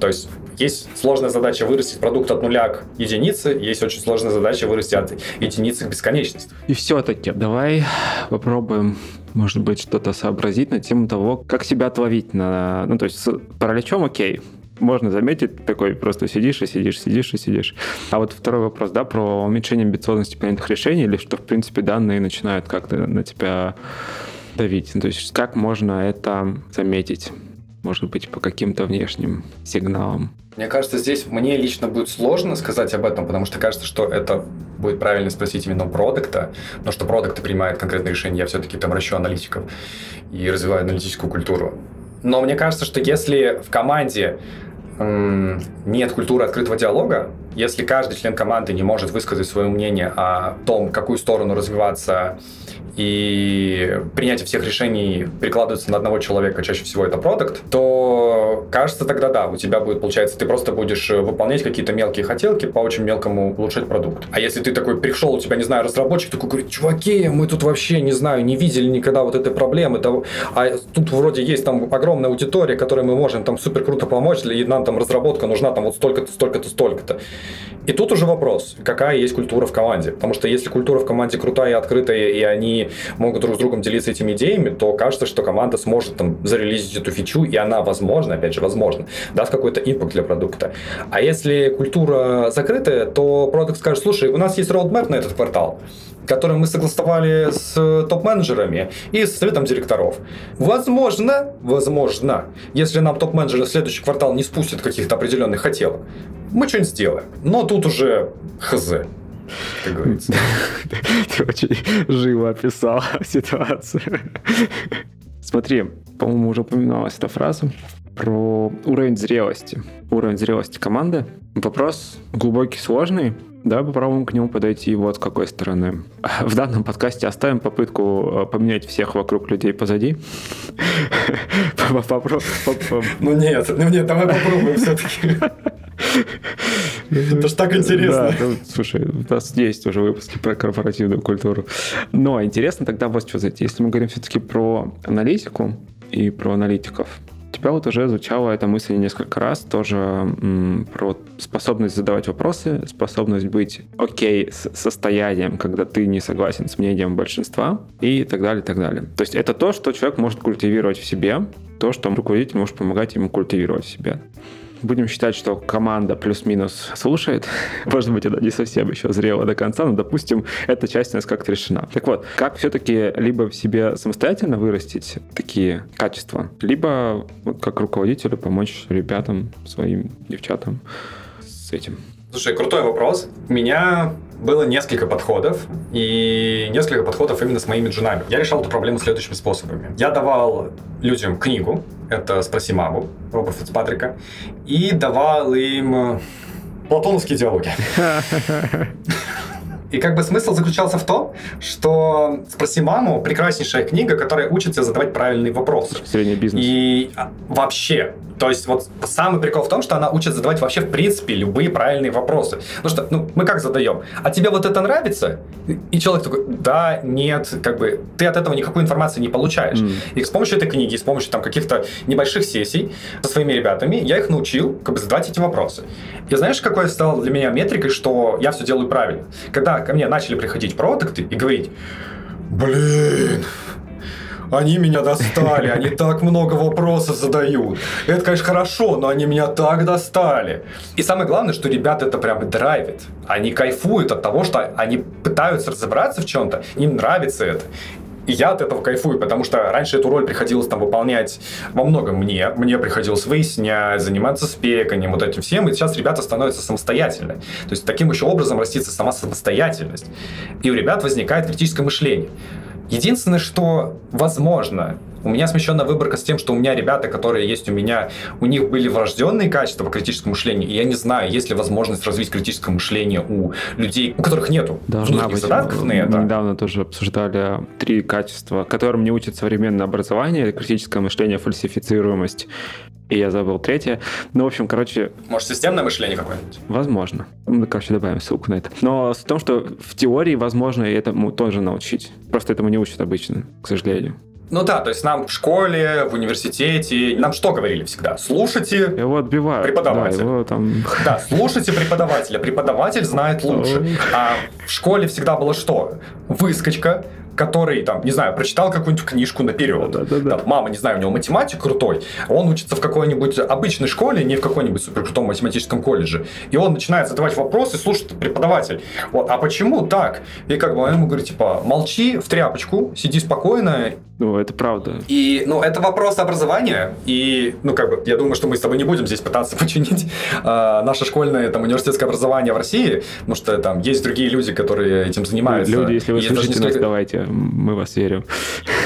То есть есть сложная задача вырастить продукт от нуля к единице, есть очень сложная задача вырасти от единицы к бесконечности. И все-таки давай попробуем может быть, что-то сообразить на тему того, как себя отловить на... Ну, то есть с параличом окей, можно заметить, такой просто сидишь и сидишь, сидишь и сидишь. А вот второй вопрос, да, про уменьшение амбициозности принятых решений, или что, в принципе, данные начинают как-то на тебя давить. То есть как можно это заметить? Может быть, по каким-то внешним сигналам. Мне кажется, здесь мне лично будет сложно сказать об этом, потому что кажется, что это будет правильно спросить именно продукта, но что продукты принимают конкретные решения, я все-таки там ращу аналитиков и развиваю аналитическую культуру. Но мне кажется, что если в команде нет культуры открытого диалога, если каждый член команды не может высказать свое мнение о том, какую сторону развиваться и принятие всех решений прикладывается на одного человека, чаще всего это продукт, то кажется тогда да, у тебя будет, получается, ты просто будешь э, выполнять какие-то мелкие хотелки по очень мелкому улучшать продукт. А если ты такой пришел, у тебя, не знаю, разработчик такой говорит, чуваки, мы тут вообще, не знаю, не видели никогда вот этой проблемы, а тут вроде есть там огромная аудитория, которой мы можем там супер круто помочь, и нам там разработка нужна там вот столько-то, столько-то, столько-то. И тут уже вопрос, какая есть культура в команде. Потому что если культура в команде крутая и открытая, и они могут друг с другом делиться этими идеями, то кажется, что команда сможет там зарелизить эту фичу, и она, возможно, опять же, возможно, даст какой-то импакт для продукта. А если культура закрытая, то продукт скажет, слушай, у нас есть roadmap на этот квартал, который мы согласовали с топ-менеджерами и с советом директоров. Возможно, возможно, если нам топ-менеджеры в следующий квартал не спустят каких-то определенных хотелок, мы что-нибудь сделаем. Но тут уже хз. Ты очень живо описал ситуацию. Смотри, по-моему, уже упоминалась эта фраза про уровень зрелости. Уровень зрелости команды. Вопрос глубокий, сложный. Давай попробуем к нему подойти вот с какой стороны. В данном подкасте оставим попытку э, поменять всех вокруг людей позади. Ну нет, ну нет, давай попробуем все-таки. Это ж так интересно. Да, ну, слушай, у нас есть уже выпуски про корпоративную культуру. Но интересно тогда вот что зайти. Если мы говорим все-таки про аналитику и про аналитиков, тебя вот уже звучала эта мысль несколько раз, тоже м, про способность задавать вопросы, способность быть окей с состоянием, когда ты не согласен с мнением большинства и так далее, и так далее. То есть это то, что человек может культивировать в себе, то, что руководитель может помогать ему культивировать в себе будем считать, что команда плюс-минус слушает. Может быть, она не совсем еще зрела до конца, но, допустим, эта часть у нас как-то решена. Так вот, как все-таки либо в себе самостоятельно вырастить такие качества, либо как руководителю помочь ребятам, своим девчатам с этим. Слушай, крутой вопрос. У меня было несколько подходов, и несколько подходов именно с моими джунами. Я решал эту проблему следующими способами. Я давал людям книгу, это «Спроси маму» Роба Фицпатрика, и давал им платоновские диалоги. И как бы смысл заключался в том, что «Спроси маму» — прекраснейшая книга, которая учит тебя задавать правильные вопросы. Средний бизнес. И а, вообще, то есть вот самый прикол в том, что она учит задавать вообще в принципе любые правильные вопросы. Ну что, ну мы как задаем? А тебе вот это нравится? И человек такой, да, нет, как бы ты от этого никакой информации не получаешь. Mm. И с помощью этой книги, с помощью там каких-то небольших сессий со своими ребятами, я их научил как бы задавать эти вопросы. И знаешь, какой стал для меня метрикой, что я все делаю правильно? Когда ко мне начали приходить продукты и говорить, блин, они меня достали, они так много вопросов задают. Это, конечно, хорошо, но они меня так достали. И самое главное, что ребят это прям драйвит. Они кайфуют от того, что они пытаются разобраться в чем-то, им нравится это. И я от этого кайфую, потому что раньше эту роль приходилось там выполнять во многом мне. Мне приходилось выяснять, заниматься спеканием, вот этим всем. И сейчас ребята становятся самостоятельны. То есть таким еще образом растится сама самостоятельность. И у ребят возникает критическое мышление. Единственное, что возможно, у меня смещенная выборка с тем, что у меня ребята, которые есть у меня, у них были врожденные качества по критическому мышлению, и я не знаю, есть ли возможность развить критическое мышление у людей, у которых нету Должна быть. задатков на это. Недавно тоже обсуждали три качества, которым не учат современное образование, критическое мышление, фальсифицируемость и я забыл третье. Ну, в общем, короче... Может, системное мышление какое-нибудь? Возможно. Мы, короче, добавим ссылку на это. Но в том, что в теории возможно и этому тоже научить. Просто этому не учат обычно, к сожалению. Ну да, то есть нам в школе, в университете, нам что говорили всегда? Слушайте его отбивают. преподавателя. Да, его там... да, слушайте преподавателя. Преподаватель знает лучше. А в школе всегда было что? Выскочка, который, там, не знаю, прочитал какую-нибудь книжку наперед. Да, да, да. Там, мама, не знаю, у него математик крутой, он учится в какой-нибудь обычной школе, не в какой-нибудь суперкрутом математическом колледже. И он начинает задавать вопросы, слушает преподаватель. Вот, а почему так? И как бы он ему говорит, типа, молчи в тряпочку, сиди спокойно. Ну, это правда. И, ну, это вопрос образования. И, ну, как бы, я думаю, что мы с тобой не будем здесь пытаться починить э, наше школьное, там, университетское образование в России, потому что там есть другие люди, которые этим занимаются. Люди, если вы слышите несколько... нас, давайте мы вас верим.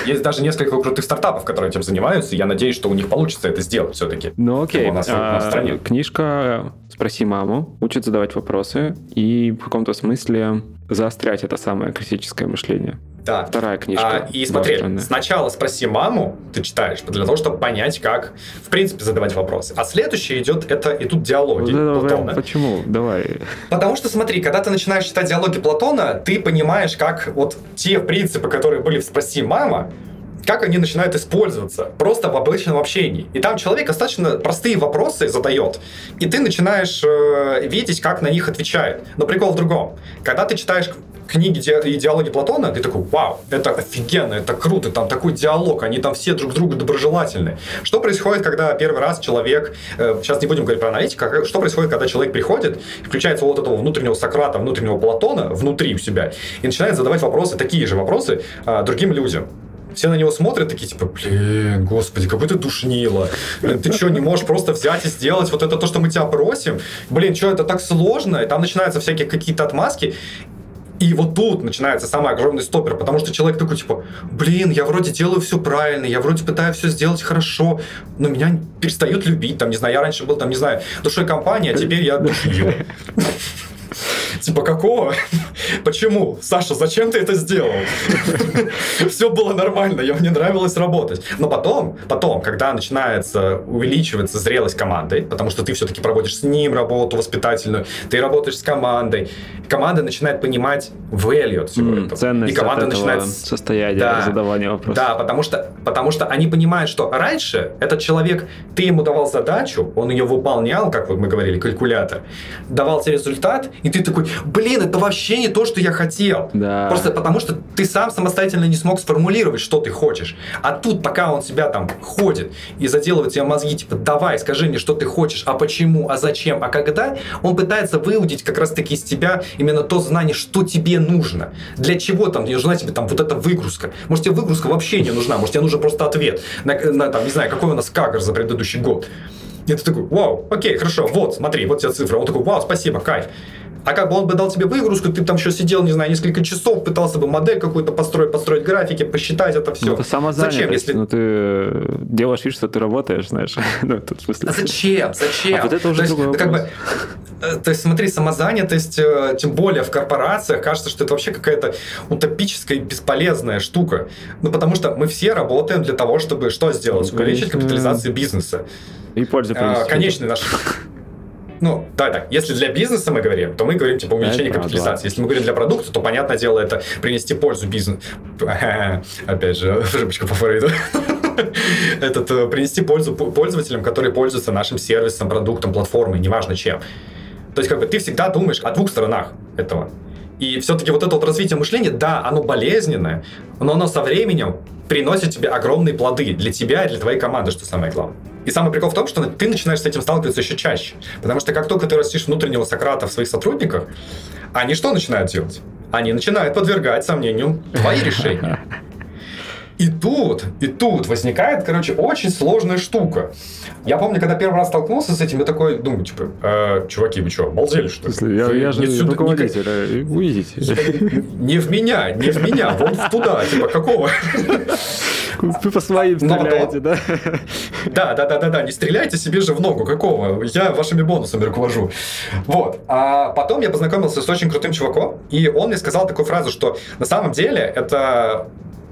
Есть даже несколько крутых стартапов, которые этим занимаются, и я надеюсь, что у них получится это сделать все-таки. Ну окей, у нас, а, в стране. книжка «Спроси маму» учит задавать вопросы и в каком-то смысле заострять это самое критическое мышление. Да. Вторая книжка. А, и смотри, сначала спроси маму, ты читаешь, для того, чтобы понять, как, в принципе, задавать вопросы. А следующее идет, это идут диалоги вот Платона. Почему? Давай. Потому что, смотри, когда ты начинаешь читать диалоги Платона, ты понимаешь, как вот те принципы, которые были в «Спроси мама», как они начинают использоваться просто в обычном общении. И там человек достаточно простые вопросы задает, и ты начинаешь э, видеть, как на них отвечает. Но прикол в другом. Когда ты читаешь книги и диалоги Платона, ты такой, вау, это офигенно, это круто, там такой диалог, они там все друг другу доброжелательны. Что происходит, когда первый раз человек, э, сейчас не будем говорить про аналитику, а что происходит, когда человек приходит, включается вот этого внутреннего Сократа, внутреннего Платона внутри у себя и начинает задавать вопросы, такие же вопросы а, другим людям. Все на него смотрят такие, типа, блин, господи, какой ты душнило. Ты что, не можешь просто взять и сделать вот это то, что мы тебя просим? Блин, что, это так сложно? И там начинаются всякие какие-то отмазки. И вот тут начинается самый огромный стопер, потому что человек такой, типа, блин, я вроде делаю все правильно, я вроде пытаюсь все сделать хорошо, но меня перестают любить, там, не знаю, я раньше был, там, не знаю, душой компании, а теперь я душью. Типа, какого? Почему? Саша, зачем ты это сделал? Все было нормально, мне нравилось работать. Но потом, потом, когда начинается увеличиваться зрелость команды, потому что ты все-таки проводишь с ним работу воспитательную, ты работаешь с командой, команда начинает понимать value всего mm, этого. Ценность и команда от начинает состояния да, задавания вопросов. Да, потому что, потому что они понимают, что раньше этот человек, ты ему давал задачу, он ее выполнял, как мы говорили, калькулятор, давал тебе результат, и ты такой, блин, это вообще не то, что я хотел. Да. Просто потому, что ты сам самостоятельно не смог сформулировать, что ты хочешь. А тут, пока он себя там ходит и заделывает тебе мозги, типа, давай, скажи мне, что ты хочешь, а почему, а зачем, а когда, он пытается выудить как раз-таки из тебя именно то знание, что тебе нужно. Для чего там не нужна тебе там вот эта выгрузка. Может, тебе выгрузка вообще не нужна, может, тебе нужен просто ответ на, на там, не знаю, какой у нас кагр за предыдущий год. И ты такой, вау, окей, хорошо, вот, смотри, вот тебе цифра. Он такой, вау, спасибо, кайф. А как бы он бы дал тебе выгрузку, ты там еще сидел, не знаю, несколько часов, пытался бы модель какую-то построить, построить графики, посчитать это все. Ну, это самозанятость. Зачем, если... Ну, ты делаешь вид, что ты работаешь, знаешь. ну, тут, в смысле... А зачем? Зачем? А вот это уже то есть, как бы, э, То есть, смотри, самозанятость, э, тем более в корпорациях, кажется, что это вообще какая-то утопическая и бесполезная штука. Ну, потому что мы все работаем для того, чтобы что сделать? Увеличить капитализацию бизнеса. И пользу. А, конечный наш ну, да, так, если для бизнеса мы говорим, то мы говорим, типа, увеличение капитализации. Если мы говорим для продукта, то, понятное дело, это принести пользу бизнесу. Опять же, рыбочка по Фрейду. Этот, э, принести пользу пользователям, которые пользуются нашим сервисом, продуктом, платформой, неважно чем. То есть, как бы, ты всегда думаешь о двух сторонах этого. И все-таки вот это вот развитие мышления, да, оно болезненное, но оно со временем приносит тебе огромные плоды для тебя и для твоей команды, что самое главное. И самый прикол в том, что ты начинаешь с этим сталкиваться еще чаще. Потому что как только ты растишь внутреннего Сократа в своих сотрудниках, они что начинают делать? Они начинают подвергать сомнению твои решения. И тут, и тут возникает, короче, очень сложная штука. Я помню, когда первый раз столкнулся с этим, я такой думаю, типа, э, чуваки, вы что, обалдели, что ли? Я, я же сюда, руководитель, не, уйдите. Не в меня, не в меня, вон туда, типа, какого? Вы по своим стреляете, да? Да, да, да, да, да, не стреляйте себе же в ногу, какого? Я вашими бонусами руковожу. Вот. А потом я познакомился с очень крутым чуваком, и он мне сказал такую фразу, что на самом деле это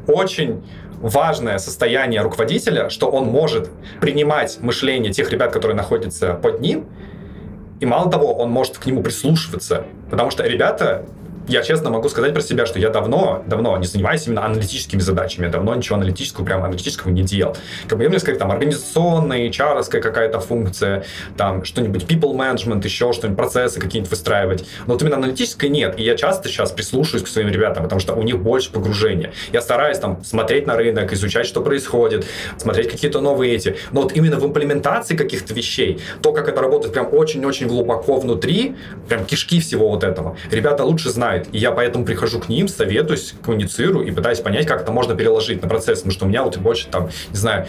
очень важное состояние руководителя, что он может принимать мышление тех ребят, которые находятся под ним, и мало того, он может к нему прислушиваться, потому что ребята я честно могу сказать про себя, что я давно, давно не занимаюсь именно аналитическими задачами, я давно ничего аналитического, прям аналитического не делал. Как бы я мне сказать, там, организационная, hr какая-то функция, там, что-нибудь people management, еще что-нибудь, процессы какие-нибудь выстраивать. Но вот именно аналитической нет. И я часто сейчас прислушиваюсь к своим ребятам, потому что у них больше погружения. Я стараюсь там смотреть на рынок, изучать, что происходит, смотреть какие-то новые эти. Но вот именно в имплементации каких-то вещей, то, как это работает прям очень-очень глубоко внутри, прям кишки всего вот этого, ребята лучше знают, знает. И я поэтому прихожу к ним, советуюсь, коммуницирую и пытаюсь понять, как это можно переложить на процесс. Потому что у меня вот больше там, не знаю,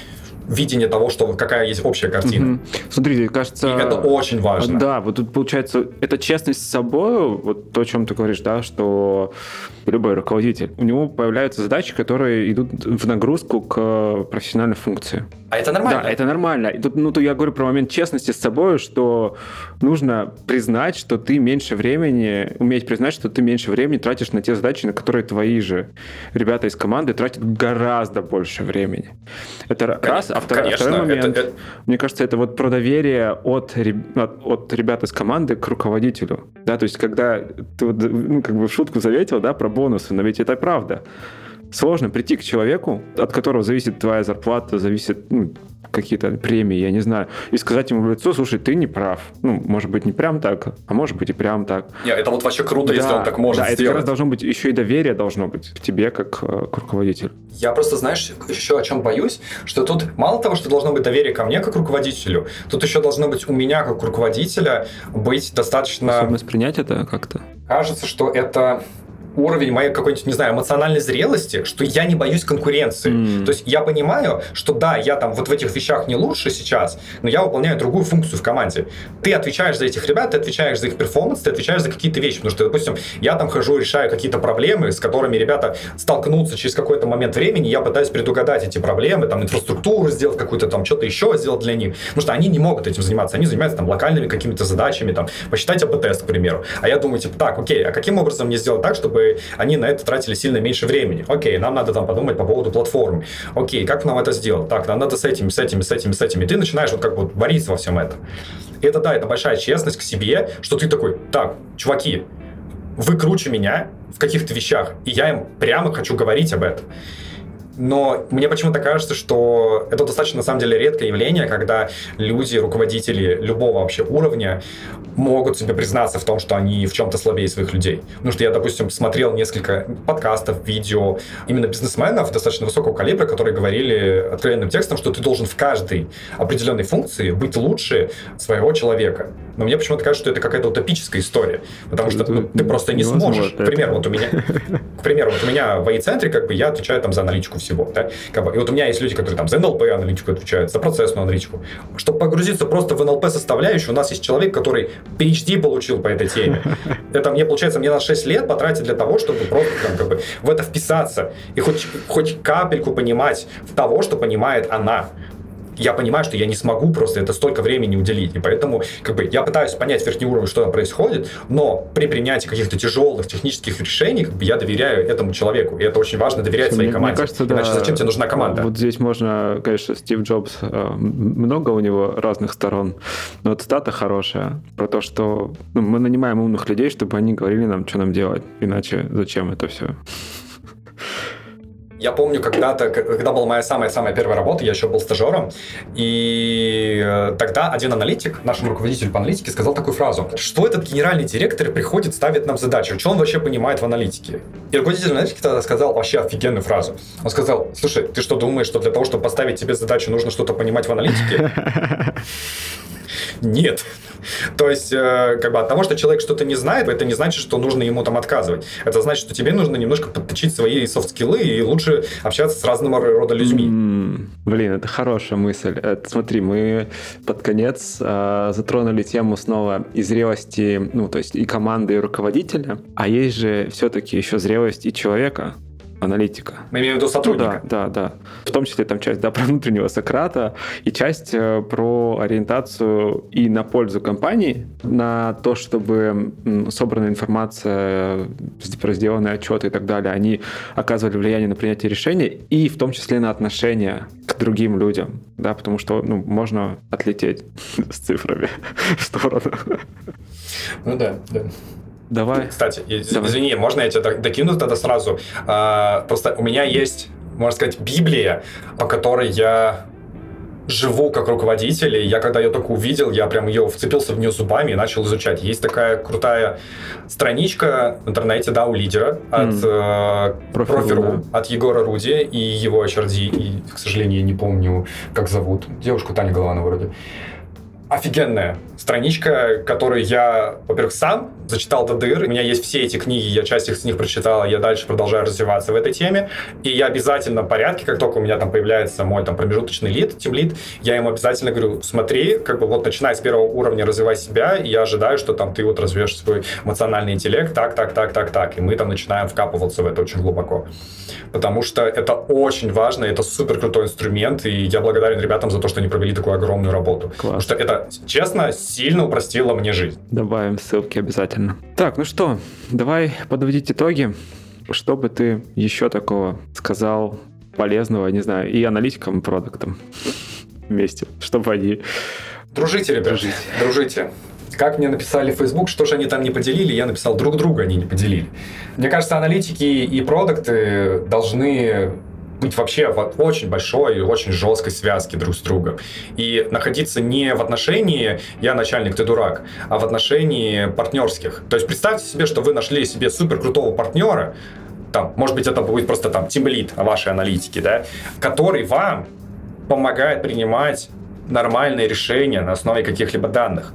видение того, что какая есть общая картина. Угу. Смотрите, кажется... И это очень важно. Да, вот тут получается, это честность с собой, вот то, о чем ты говоришь, да, что любой руководитель, у него появляются задачи, которые идут в нагрузку к профессиональной функции. А это нормально? Да, это нормально. И тут, ну, то я говорю про момент честности с собой, что нужно признать, что ты меньше времени, уметь признать, что ты меньше времени тратишь на те задачи, на которые твои же ребята из команды тратят гораздо больше времени. Это Конечно, раз. А второй, конечно, второй момент, это, это... мне кажется, это вот про доверие от, от, от ребят из команды к руководителю. Да, то есть когда ты ну, как бы в шутку заветил, да, про бонусы, но ведь это правда. Сложно прийти к человеку, от которого зависит твоя зарплата, зависит ну, какие-то премии, я не знаю, и сказать ему в лицо, слушай, ты не прав. Ну, может быть, не прям так, а может быть и прям так. Нет, это вот вообще круто, да, если он так может да, сделать. это как раз должно быть, еще и доверие должно быть к тебе, как э, к руководителю. Я просто, знаешь, еще о чем боюсь, что тут мало того, что должно быть доверие ко мне, как руководителю, тут еще должно быть у меня, как руководителя, быть достаточно... Способность принять это как-то? Кажется, что это уровень моей какой-нибудь, не знаю, эмоциональной зрелости, что я не боюсь конкуренции. Mm. То есть я понимаю, что да, я там вот в этих вещах не лучше сейчас, но я выполняю другую функцию в команде. Ты отвечаешь за этих ребят, ты отвечаешь за их перформанс, ты отвечаешь за какие-то вещи. Потому что, допустим, я там хожу, решаю какие-то проблемы, с которыми ребята столкнутся через какой-то момент времени, я пытаюсь предугадать эти проблемы, там, инфраструктуру сделать какую-то, там, что-то еще сделать для них. Потому что они не могут этим заниматься. Они занимаются там локальными какими-то задачами, там, посчитать АБ-тест, к примеру. А я думаю, типа, так, окей, а каким образом мне сделать так, чтобы они на это тратили сильно меньше времени? Окей, нам надо там подумать по поводу платформы. Окей, как нам это сделать? Так, нам надо с этими, с этими, с этими, с этими. Ты начинаешь вот как бы вариться во всем этом. Это, да, это большая честность к себе, что ты такой, так, чуваки, вы круче меня в каких-то вещах, и я им прямо хочу говорить об этом. Но мне почему-то кажется, что это достаточно, на самом деле, редкое явление, когда люди, руководители любого вообще уровня могут себе признаться в том, что они в чем-то слабее своих людей. Потому что я, допустим, смотрел несколько подкастов, видео именно бизнесменов достаточно высокого калибра, которые говорили откровенным текстом, что ты должен в каждой определенной функции быть лучше своего человека. Но мне почему-то кажется, что это какая-то утопическая история, потому что ну, ты просто не сможешь. К примеру, вот у меня, к примеру, вот у меня в AI-центре как бы я отвечаю там за аналитику всего. Да? Как бы, и вот у меня есть люди, которые там за НЛП аналитику отвечают, за процессную аналитику. Чтобы погрузиться просто в НЛП составляющую, у нас есть человек, который PhD получил по этой теме. Это мне, получается, мне на 6 лет потратить для того, чтобы просто там, как бы, в это вписаться и хоть, хоть капельку понимать того, что понимает она я понимаю, что я не смогу просто это столько времени уделить. И поэтому как бы, я пытаюсь понять верхний уровень, что там происходит, но при принятии каких-то тяжелых технических решений как бы, я доверяю этому человеку. И это очень важно доверять своей команде. Мне кажется, Иначе да, зачем тебе нужна команда? Вот здесь можно, конечно, Стив Джобс, э, много у него разных сторон, но цитата хорошая про то, что ну, мы нанимаем умных людей, чтобы они говорили нам, что нам делать. Иначе зачем это все? Я помню, когда-то, когда была моя самая-самая первая работа, я еще был стажером, и э, тогда один аналитик, нашему руководителю по аналитике, сказал такую фразу, что этот генеральный директор приходит, ставит нам задачу, что он вообще понимает в аналитике. И руководитель аналитики тогда сказал вообще офигенную фразу. Он сказал, слушай, ты что думаешь, что для того, чтобы поставить тебе задачу, нужно что-то понимать в аналитике? Нет. То есть, э, как бы от того, что человек что-то не знает, это не значит, что нужно ему там отказывать. Это значит, что тебе нужно немножко подточить свои софт-скиллы и лучше общаться с разного рода людьми. Блин, это хорошая мысль. Это, смотри, мы под конец э, затронули тему снова и зрелости, ну, то есть и команды, и руководителя, а есть же все-таки еще зрелость и человека аналитика. Мы имеем в виду сотрудника. Ну, да, да, да. В том числе там часть да, про внутреннего Сократа и часть э, про ориентацию и на пользу компании, на то, чтобы собранная информация, про сделанные отчеты и так далее, они оказывали влияние на принятие решений и в том числе на отношения к другим людям, да, потому что ну, можно отлететь с цифрами в сторону. Ну да, да. Давай. Кстати, Давай. извини, можно я тебя докину тогда сразу? А, просто у меня есть, можно сказать, Библия, по которой я живу как руководитель, и я когда ее только увидел, я прям ее вцепился в нее зубами и начал изучать. Есть такая крутая страничка в интернете, да, у лидера от mm. э, Профиру, да. от Егора Руди и его HRD, и, к сожалению, я не помню, как зовут. Девушку Таня Голованова вроде офигенная страничка, которую я, во-первых, сам зачитал до дыр. У меня есть все эти книги, я часть из них прочитал, я дальше продолжаю развиваться в этой теме. И я обязательно в порядке, как только у меня там появляется мой там промежуточный лид, тем лид, я ему обязательно говорю, смотри, как бы вот начиная с первого уровня развивай себя, и я ожидаю, что там ты вот развьешь свой эмоциональный интеллект, так, так, так, так, так. И мы там начинаем вкапываться в это очень глубоко. Потому что это очень важно, это супер крутой инструмент, и я благодарен ребятам за то, что они провели такую огромную работу. Класс. Потому что это честно, сильно упростило мне жизнь. Добавим ссылки обязательно. Так, ну что, давай подводить итоги. Что бы ты еще такого сказал полезного, не знаю, и аналитикам, и продуктам вместе, чтобы они... Дружите, ребят, дружите. дружите. Как мне написали в Facebook, что же они там не поделили, я написал, друг друга они не поделили. Мне кажется, аналитики и продукты должны быть вообще в очень большой и очень жесткой связке друг с другом. И находиться не в отношении «я начальник, ты дурак», а в отношении партнерских. То есть представьте себе, что вы нашли себе супер крутого партнера, там, может быть, это будет просто там тимлит вашей аналитики, да, который вам помогает принимать нормальные решения на основе каких-либо данных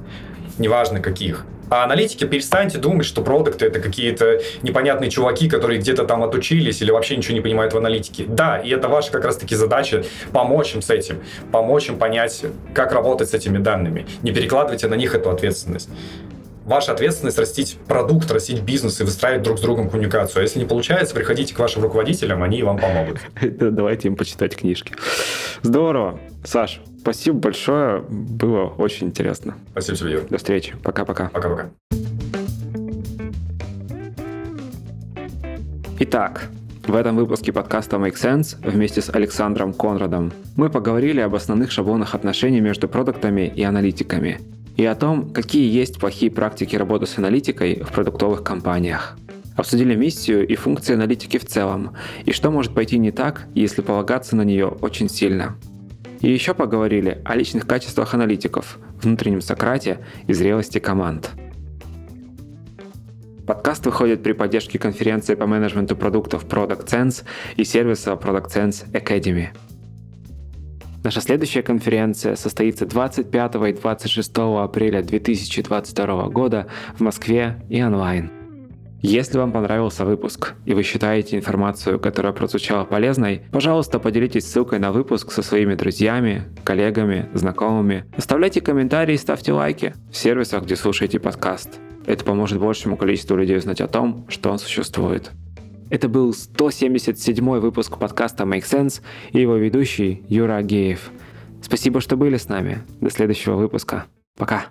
неважно каких. А аналитики, перестаньте думать, что продукты это какие-то непонятные чуваки, которые где-то там отучились или вообще ничего не понимают в аналитике. Да, и это ваша как раз-таки задача помочь им с этим, помочь им понять, как работать с этими данными. Не перекладывайте на них эту ответственность ваша ответственность растить продукт, растить бизнес и выстраивать друг с другом коммуникацию. А если не получается, приходите к вашим руководителям, они вам помогут. Давайте им почитать книжки. Здорово. Саш, спасибо большое. Было очень интересно. Спасибо тебе, До встречи. Пока-пока. Пока-пока. Итак, в этом выпуске подкаста Make Sense вместе с Александром Конрадом мы поговорили об основных шаблонах отношений между продуктами и аналитиками и о том, какие есть плохие практики работы с аналитикой в продуктовых компаниях. Обсудили миссию и функции аналитики в целом, и что может пойти не так, если полагаться на нее очень сильно. И еще поговорили о личных качествах аналитиков, внутреннем Сократе и зрелости команд. Подкаст выходит при поддержке конференции по менеджменту продуктов Product Sense и сервиса Product Sense Academy. Наша следующая конференция состоится 25 и 26 апреля 2022 года в Москве и онлайн. Если вам понравился выпуск и вы считаете информацию, которая прозвучала полезной, пожалуйста, поделитесь ссылкой на выпуск со своими друзьями, коллегами, знакомыми. Оставляйте комментарии и ставьте лайки в сервисах, где слушаете подкаст. Это поможет большему количеству людей узнать о том, что он существует. Это был 177 выпуск подкаста Make Sense и его ведущий Юра Агеев. Спасибо, что были с нами. До следующего выпуска. Пока.